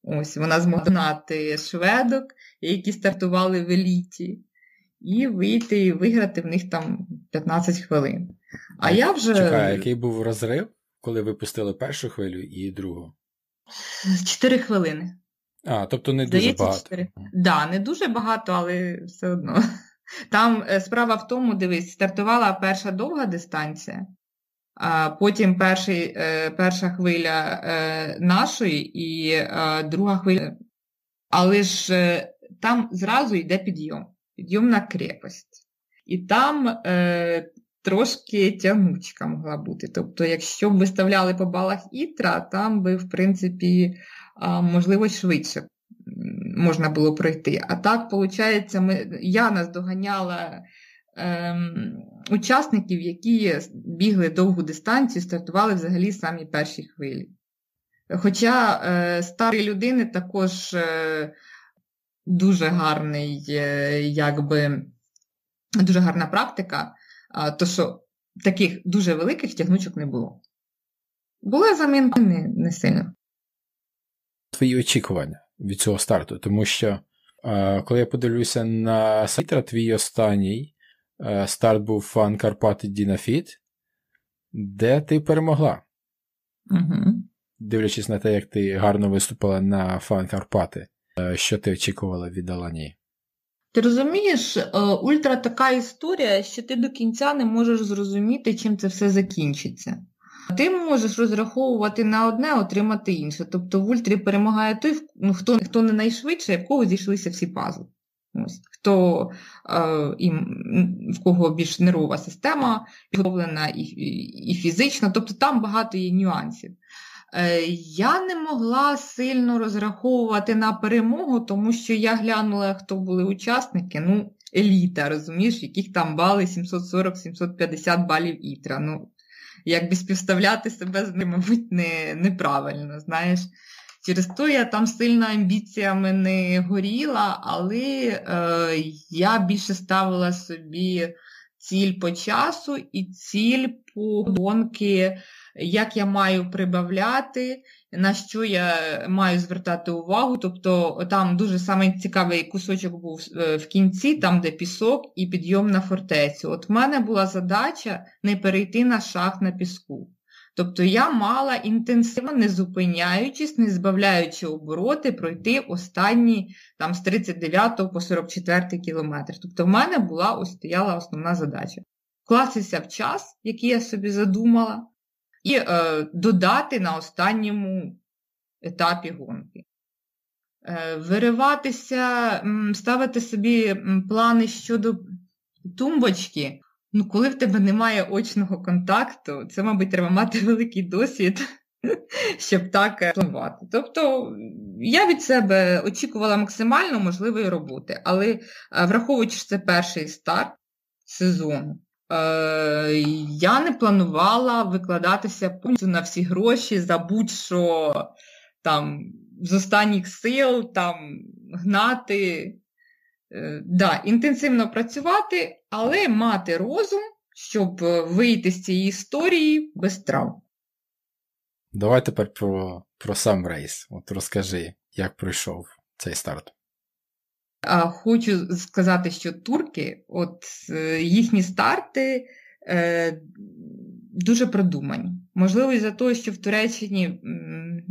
[SPEAKER 3] Ось вона змогла знати шведок, які стартували в еліті і вийти і виграти в них там 15 хвилин. А я вже...
[SPEAKER 1] Чекай, який був розрив, коли випустили першу хвилю і другу?
[SPEAKER 3] 4 хвилини.
[SPEAKER 1] А, тобто не дуже Здається, багато. 4.
[SPEAKER 3] Так, да, не дуже багато, але все одно. Там е, справа в тому, дивись, стартувала перша довга дистанція, а потім перший, е, перша хвиля е, нашої і друга хвиля. Але ж там зразу йде підйом підйомна крепость. І там е, трошки тягнучка могла бути. Тобто, якщо б виставляли по балах Ітра, там би, в принципі, можливо, швидше можна було пройти. А так, виходить, ми, я наздоганяла е, учасників, які бігли довгу дистанцію, стартували взагалі самі перші хвилі. Хоча е, старі людини також. Е, дуже гарний, е, якби дуже гарна практика, то що таких дуже великих тягнучок не було. Були заминки не, не сильно.
[SPEAKER 1] Твої очікування від цього старту, тому що коли я подивлюся на сайт ITRA, твій останній е, старт був фан Карпати Dynafit, де ти перемогла.
[SPEAKER 3] Угу.
[SPEAKER 1] Дивлячись на те, як ти гарно виступила на фан Карпати. Е, що ти очікувала від Аланії?
[SPEAKER 3] Ти розумієш, е, ультра така історія, що ти до кінця не можеш зрозуміти, чим це все закінчиться. Ти можеш розраховувати на одне, отримати інше. Тобто в ультрі перемагає той, ну, хто хто не найшвидше, в кого зійшлися всі пазли. Ось. Хто е, і, в кого більш нервова система підготовлена і, і, і фізично, тобто там багато є нюансів. Е, я не могла сильно розраховувати на перемогу, тому що я глянула, хто були учасники. Ну, еліта, розумієш, яких там бали 740-750 балів ітра. Ну, якби співставляти себе з ним, мабуть, не, неправильно, знаєш. Через то я там сильно амбіціями не горіла, але е, я більше ставила собі ціль по часу і ціль по гонки як я маю прибавляти, на що я маю звертати увагу. Тобто там дуже самий цікавий кусочок був е, в кінці, там де пісок і підйом на фортецю. От в мене була задача не перейти на шах на піску. Тобто я мала інтенсивно, не зупиняючись, не збавляючи обороти, пройти останні там з 39 по 44 кілометр. Тобто в мене була ось стояла основна задача. Вкластися в час, який я собі задумала, і е, додати на останньому етапі гонки. Е, Вириватися, ставити собі плани щодо тумбочки. Ну, коли в тебе немає очного контакту, це, мабуть, треба мати великий досвід, щоб так е, планувати. Тобто я від себе очікувала максимально можливої роботи, але е, враховуючи, що це перший старт сезону, Е, я не планувала викладатися повністю на всі гроші за будь-що там з останніх сил там гнати. Е, да, Інтенсивно працювати, але мати розум, щоб вийти з цієї історії без травм.
[SPEAKER 1] Давай тепер про про сам рейс. От Розкажи, як пройшов цей старт.
[SPEAKER 3] Хочу сказати, що турки, от е, їхні старти е, дуже продумані. Можливо, із-за того, що в Туреччині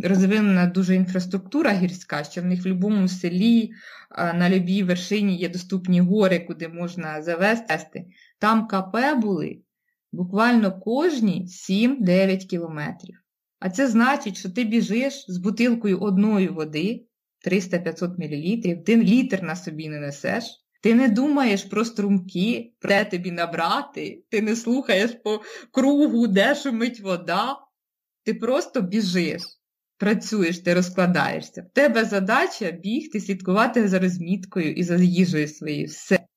[SPEAKER 3] розвинена дуже інфраструктура гірська, що в них в будь-якому селі на любій вершині є доступні гори, куди можна завести. Там КП були буквально кожні 7-9 кілометрів. А це значить, що ти біжиш з бутилкою одної води. 300-500 мл, ти літр на собі не несеш. Ти не думаєш про струмки, де тобі набрати, ти не слухаєш по кругу, де шумить вода. Ти просто біжиш, працюєш, ти розкладаєшся. В тебе задача бігти, слідкувати за розміткою і за їжею своєю. Все.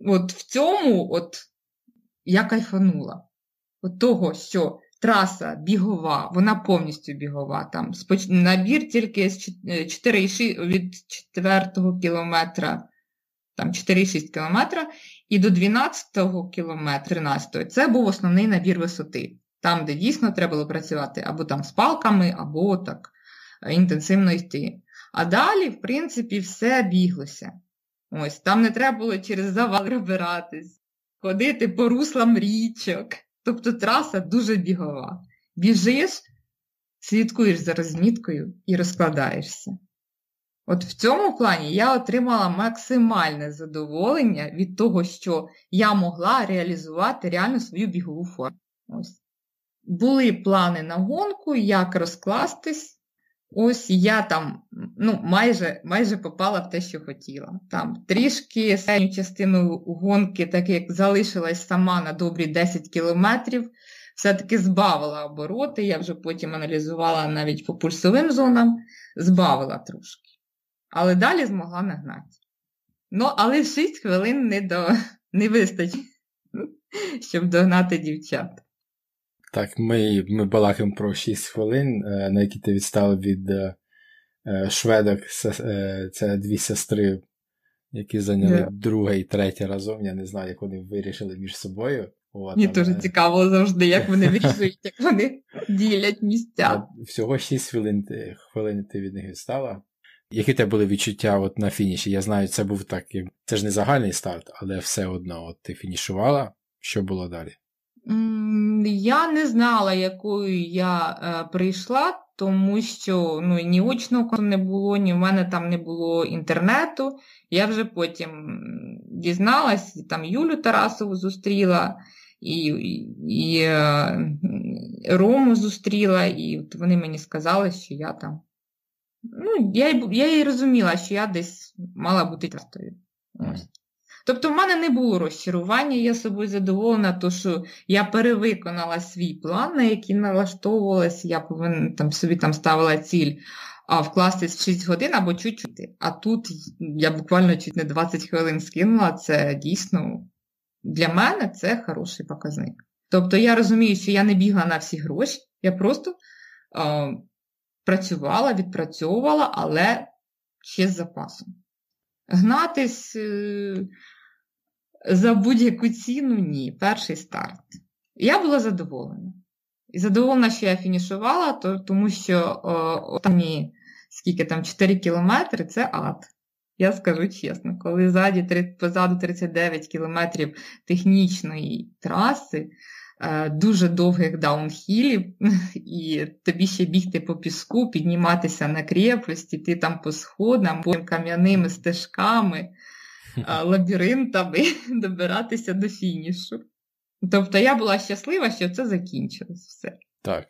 [SPEAKER 3] От в цьому от я кайфанула. От того, що траса бігова, вона повністю бігова. Там Набір тільки з 4,6 е, від 4 кілометра, там 4,6 кілометра, і до 12 кілометра, 13 це був основний набір висоти. Там, де дійсно треба було працювати або там з палками, або так е, інтенсивно йти. А далі, в принципі, все біглося. Ось, Там не треба було через завал розбиратись, ходити по руслам річок. Тобто траса дуже бігова. Біжиш, слідкуєш за розміткою і розкладаєшся. От в цьому плані я отримала максимальне задоволення від того, що я могла реалізувати реально свою бігову форму. Ось. Були плани на гонку, як розкластись. Ось я там ну, майже майже попала в те, що хотіла. Там Трішки середню частину гонки, так як залишилась сама на добрі 10 кілометрів, все-таки збавила обороти. Я вже потім аналізувала навіть по пульсовим зонам, збавила трошки. Але далі змогла нагнати. Ну, але 6 хвилин не, до... не вистачить, щоб догнати дівчат.
[SPEAKER 1] Так, ми ми балакаємо про 6 хвилин, е, на які ти відстав від е, е, шведок. Це дві сестри, які зайняли yeah. друге і третє разом. Я не знаю, як вони вирішили між собою.
[SPEAKER 3] От, Мені але... дуже цікаво завжди, як вони вирішують, як вони ділять місця.
[SPEAKER 1] Всього 6 хвилин хвилин ти від них відстала. Які тебе були відчуття от на фініші? Я знаю, це був так, це ж не загальний старт, але все одно от ти фінішувала. Що було далі?
[SPEAKER 3] Я не знала, якою я е, прийшла, тому що ну, ні очного не було, ні в мене там не було інтернету. Я вже потім дізналась, там Юлю Тарасову зустріла і і, е, Рому зустріла, і от вони мені сказали, що я там. Ну, Я я і розуміла, що я десь мала бути частою. Ось. Тобто в мене не було розчарування, я собою задоволена, то що я перевиконала свій план, на який налаштовувалася, я повинна там собі там ставила ціль а вкластись в 6 годин або чуть-чуть. А тут я буквально чуть не 20 хвилин скинула, це дійсно для мене це хороший показник. Тобто я розумію, що я не бігла на всі гроші, я просто е, працювала, відпрацьовувала, але ще з запасом. Гнатись е, за будь-яку ціну ні. Перший старт. Я була задоволена. І задоволена, що я фінішувала, то, тому що останні скільки там 4 кілометри це ад. Я скажу чесно, коли ззаді, позаду 39 кілометрів технічної траси, е, дуже довгих даунхілів, і тобі ще бігти по піску, підніматися на крепості, ти там по сходам, потім кам'яними стежками, лабіринтами добиратися до фінішу. Тобто я була щаслива, що це закінчилось все.
[SPEAKER 1] Так.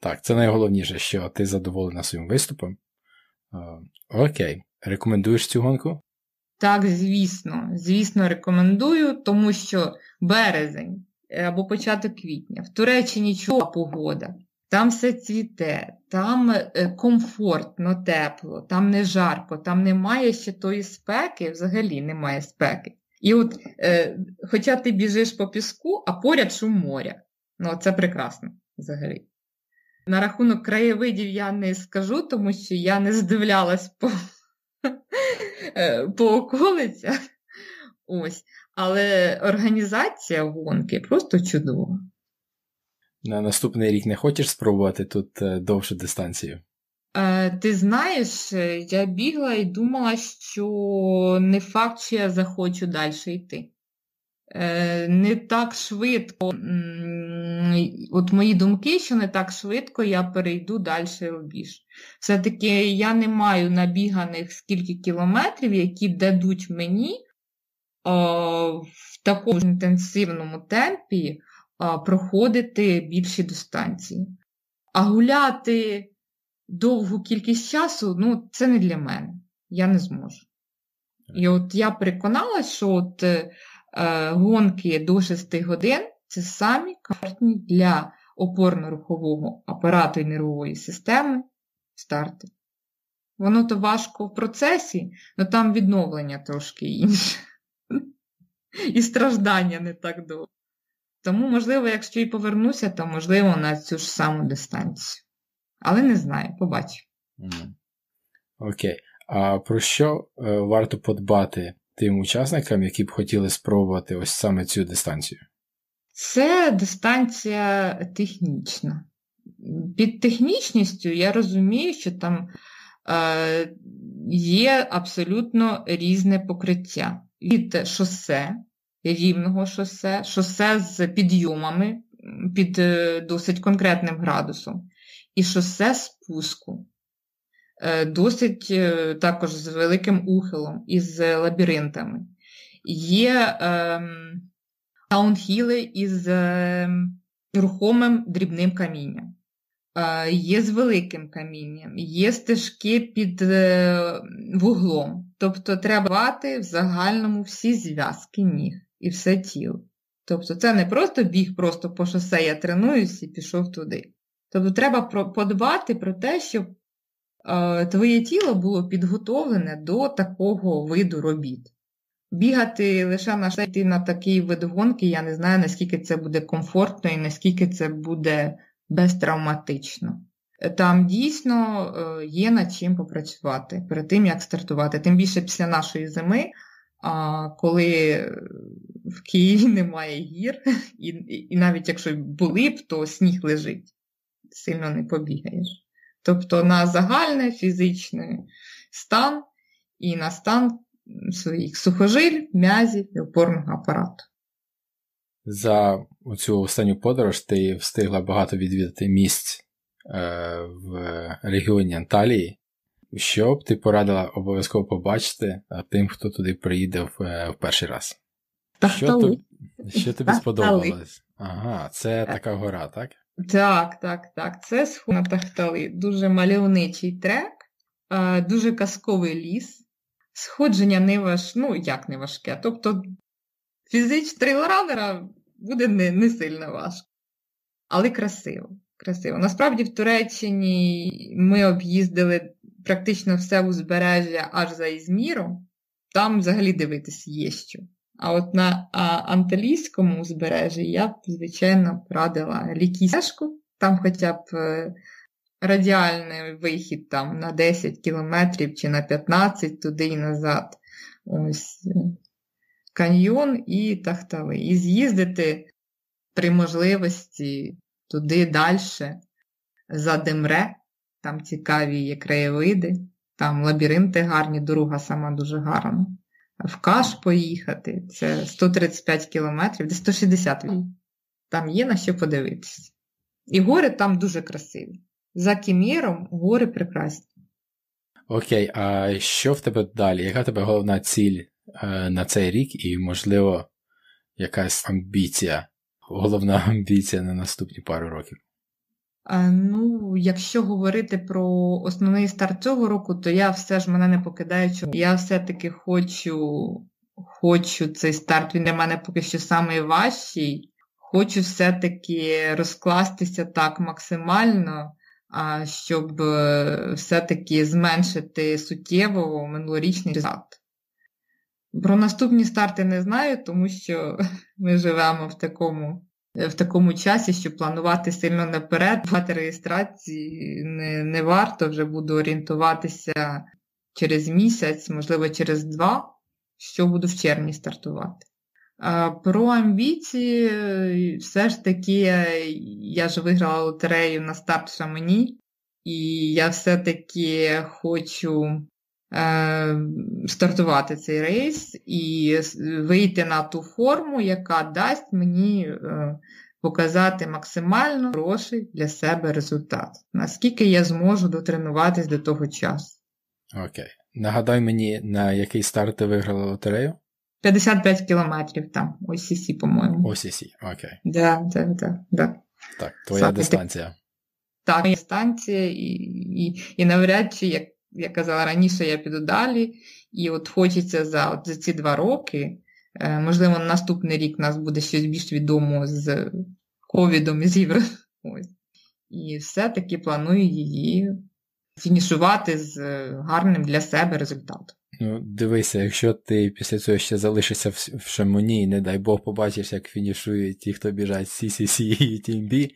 [SPEAKER 1] Так, це найголовніше, що ти задоволена своїм виступом. Окей. Рекомендуєш цю гонку?
[SPEAKER 3] Так, звісно. Звісно, рекомендую, тому що березень е, або початок квітня, в Туреччині чула погода, там все цвіте, там е, комфортно, тепло, там не жарко, там немає ще тої спеки, взагалі немає спеки. І от, е, хоча ти біжиш по піску, а поряд шум моря. Ну, це прекрасно взагалі. На рахунок краєвидів я не скажу, тому що я не здивлялась по е, по околицях. Ось. Але організація гонки просто чудова.
[SPEAKER 1] На наступний рік не хочеш спробувати тут е, довшу дистанцію?
[SPEAKER 3] Е, ти знаєш, я бігла і думала, що не факт, що я захочу далі йти. Е, не так швидко, от мої думки, що не так швидко я перейду далі рубіж. Все-таки я не маю набіганих скільки кілометрів, які дадуть мені о, в такому інтенсивному темпі проходити більші дистанції. А гуляти довгу кількість часу, ну, це не для мене. Я не зможу. І от я переконалася, що от е, гонки до 6 годин це самі комфортні для опорно-рухового апарату і нервової системи старти. Воно то важко в процесі, але там відновлення трошки інше. І страждання не так довго. Тому, можливо, якщо і повернуся, то можливо на цю ж саму дистанцію. Але не знаю, побачу.
[SPEAKER 1] Окей. А про що е, варто подбати тим учасникам, які б хотіли спробувати ось саме цю дистанцію?
[SPEAKER 3] Це дистанція технічна. Під технічністю я розумію, що там е, є абсолютно різне покриття. Від шосе, рівного шосе, шосе з підйомами під е, досить конкретним градусом, і шосе спуску. Е, досить е, також з великим ухилом і з лабіринтами. Є е, таунхіли із е, рухомим дрібним камінням. Є з великим камінням, є стежки під вуглом. Тобто треба бати в загальному всі зв'язки ніг і все тіло. Тобто це не просто біг просто по шосе, я тренуюсь і пішов туди. Тобто треба подбати про те, щоб Е, твоє тіло було підготовлене до такого виду робіт. Бігати лише на йти на такий вид гонки, я не знаю, наскільки це буде комфортно і наскільки це буде безтравматично. Там дійсно е, є над чим попрацювати перед тим, як стартувати. Тим більше після нашої зими, коли в Києві немає гір, і, і навіть якщо були б, то сніг лежить, сильно не побігаєш. Тобто на загальний фізичний стан і на стан своїх сухожиль, м'язів і опорного апарату.
[SPEAKER 1] За цю останню подорож ти встигла багато відвідати місць в регіоні Анталії. Що б ти порадила обов'язково побачити тим, хто туди приїде в, в перший раз? Що, тобі, що тобі сподобалось? Ага, це така гора, так?
[SPEAKER 3] Так, так, так. Це сход на Тахтали. Дуже мальовничий трек, дуже казковий ліс. Сходження не важ... ну як не важке. Тобто фізич трейлранера буде не, не сильно важко. Але красиво. красиво. Насправді в Туреччині ми об'їздили практично все узбережжя аж за Ізміром. Там взагалі дивитись є що. А от на а, анталійському узбережжі я б, звичайно, радила лікісешку, там хоча б е, радіальний вихід там на 10 кілометрів чи на 15 туди і назад. Ось е, каньйон і тахтали. І з'їздити при можливості туди далі, за Демре, там цікаві є краєвиди, там лабіринти гарні, дорога сама дуже гарна в Каш поїхати. Це 135 кілометрів, де 160 Там є на що подивитися. І гори там дуже красиві. За Кіміром гори прекрасні.
[SPEAKER 1] Окей, а що в тебе далі? Яка тебе головна ціль е, на цей рік і, можливо, якась амбіція, головна амбіція на наступні пару років?
[SPEAKER 3] Ну, якщо говорити про основний старт цього року, то я все ж мене не покидаю. Я все-таки хочу хочу цей старт, він для мене поки що найважчий. Хочу все-таки розкластися так максимально, щоб е, все-таки зменшити суттєво минулорічний результат. Про наступні старти не знаю, тому що ми живемо в такому в такому часі, що планувати сильно наперед, багато реєстрації не, не варто, вже буду орієнтуватися через місяць, можливо, через два, що буду в червні стартувати. Про амбіції, все ж таки, я ж виграла лотерею на старт Шамені, і я все-таки хочу стартувати цей рейс і вийти на ту форму, яка дасть мені е, показати максимально хороший для себе результат. Наскільки я зможу дотренуватись до того часу.
[SPEAKER 1] Окей. Нагадай мені, на який старт ти виграла лотерею?
[SPEAKER 3] 55 кілометрів там, OCC, по-моєму.
[SPEAKER 1] OCC, окей.
[SPEAKER 3] Да, да, да, да.
[SPEAKER 1] Так, твоя Саме дистанція.
[SPEAKER 3] Так, моя дистанція, і, і, і навряд чи як я казала раніше, я піду далі, і от хочеться за от, за ці два роки, е, можливо, на наступний рік нас буде щось більш відомо з ковідом і з євро. І все-таки планую її фінішувати з гарним для себе результатом.
[SPEAKER 1] Ну, дивися, якщо ти після цього ще залишишся в Шамоні, і не дай Бог побачиш, як фінішують ті, хто біжать CCC і TMB,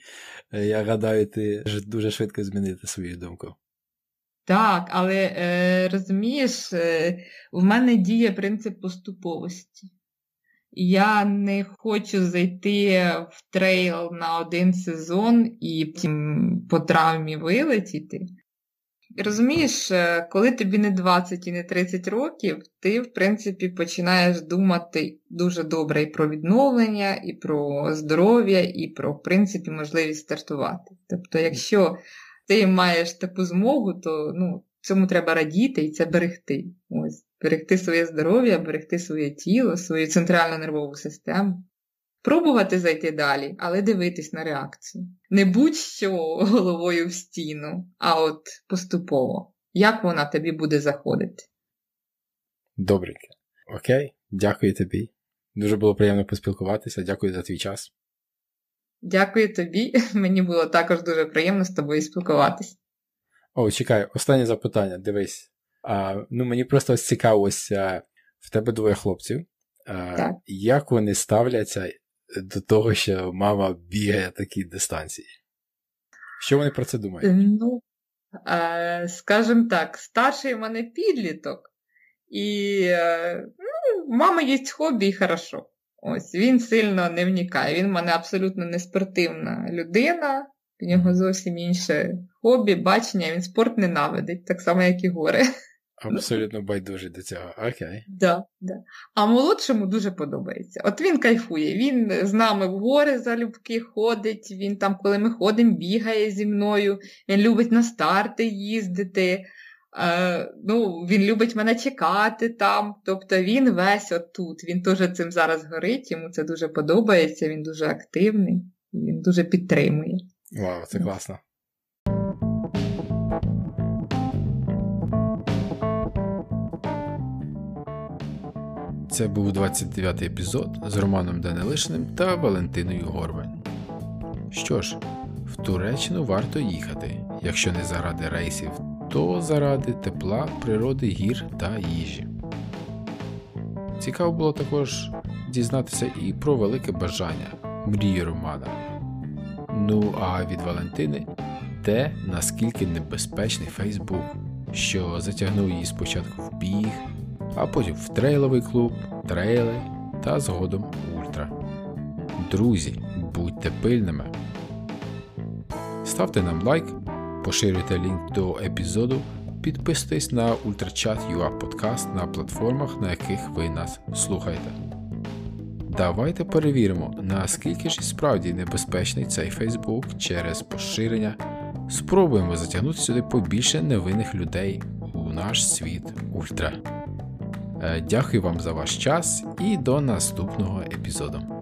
[SPEAKER 1] е, я гадаю, ти дуже швидко змінити свою думку.
[SPEAKER 3] Так, але е, розумієш, е, в мене діє принцип поступовості. Я не хочу зайти в трейл на один сезон і потім по травмі вилетіти. Розумієш, е, коли тобі не 20 і не 30 років, ти, в принципі, починаєш думати дуже добре і про відновлення, і про здоров'я, і про, в принципі, можливість стартувати. Тобто, якщо ти маєш таку змогу, то ну, цьому треба радіти і це берегти. Ось, Берегти своє здоров'я, берегти своє тіло, свою центральну нервову систему. Пробувати зайти далі, але дивитись на реакцію. Не будь-що головою в стіну, а от поступово. Як вона тобі буде заходити?
[SPEAKER 1] Добренько. Окей, дякую тобі. Дуже було приємно поспілкуватися. Дякую за твій час.
[SPEAKER 3] Дякую тобі. Мені було також дуже приємно з тобою спілкуватися.
[SPEAKER 1] О, чекай, останнє запитання, дивись. А, Ну, Мені просто ось цікаво, а, в тебе двоє хлопців. А, так. Як вони ставляться до того, що мама бігає такі дистанції? Що вони про це думають?
[SPEAKER 3] Ну, а, скажімо так, старший в мене підліток, і е, ну, мама є хобі і хорошо. Ось він сильно не вникає. Він в мене абсолютно не спортивна людина, в нього зовсім інше хобі, бачення, він спорт ненавидить, так само, як і гори.
[SPEAKER 1] Абсолютно байдужий до цього. Окей.
[SPEAKER 3] Да, да. А молодшому дуже подобається. От він кайфує, він з нами в гори залюбки ходить, він там, коли ми ходимо, бігає зі мною, він любить на старти їздити. Е, ну, Він любить мене чекати там. Тобто він весь отут. Він теж цим зараз горить, йому це дуже подобається, він дуже активний, він дуже підтримує.
[SPEAKER 1] Вау, це класно. Це був 29-й епізод з Романом Данилишиним та Валентиною Горбань. Що ж, в Туреччину варто їхати, якщо не заради рейсів, то заради тепла, природи, гір та їжі. Цікаво було також дізнатися і про велике бажання мрії Романа. Ну а від Валентини те, наскільки небезпечний Фейсбук, що затягнув її спочатку в біг, а потім в трейловий клуб, трейли та згодом ультра. Друзі, будьте пильними. Ставте нам лайк, поширюйте лінк до епізоду, підписуйтесь на Ультрачат UA подкаст на платформах, на яких ви нас слухаєте. Давайте перевіримо, наскільки ж справді небезпечний цей Фейсбук через поширення. Спробуємо затягнути сюди побільше невинних людей у наш світ Ультра. Е, дякую вам за ваш час і до наступного епізоду.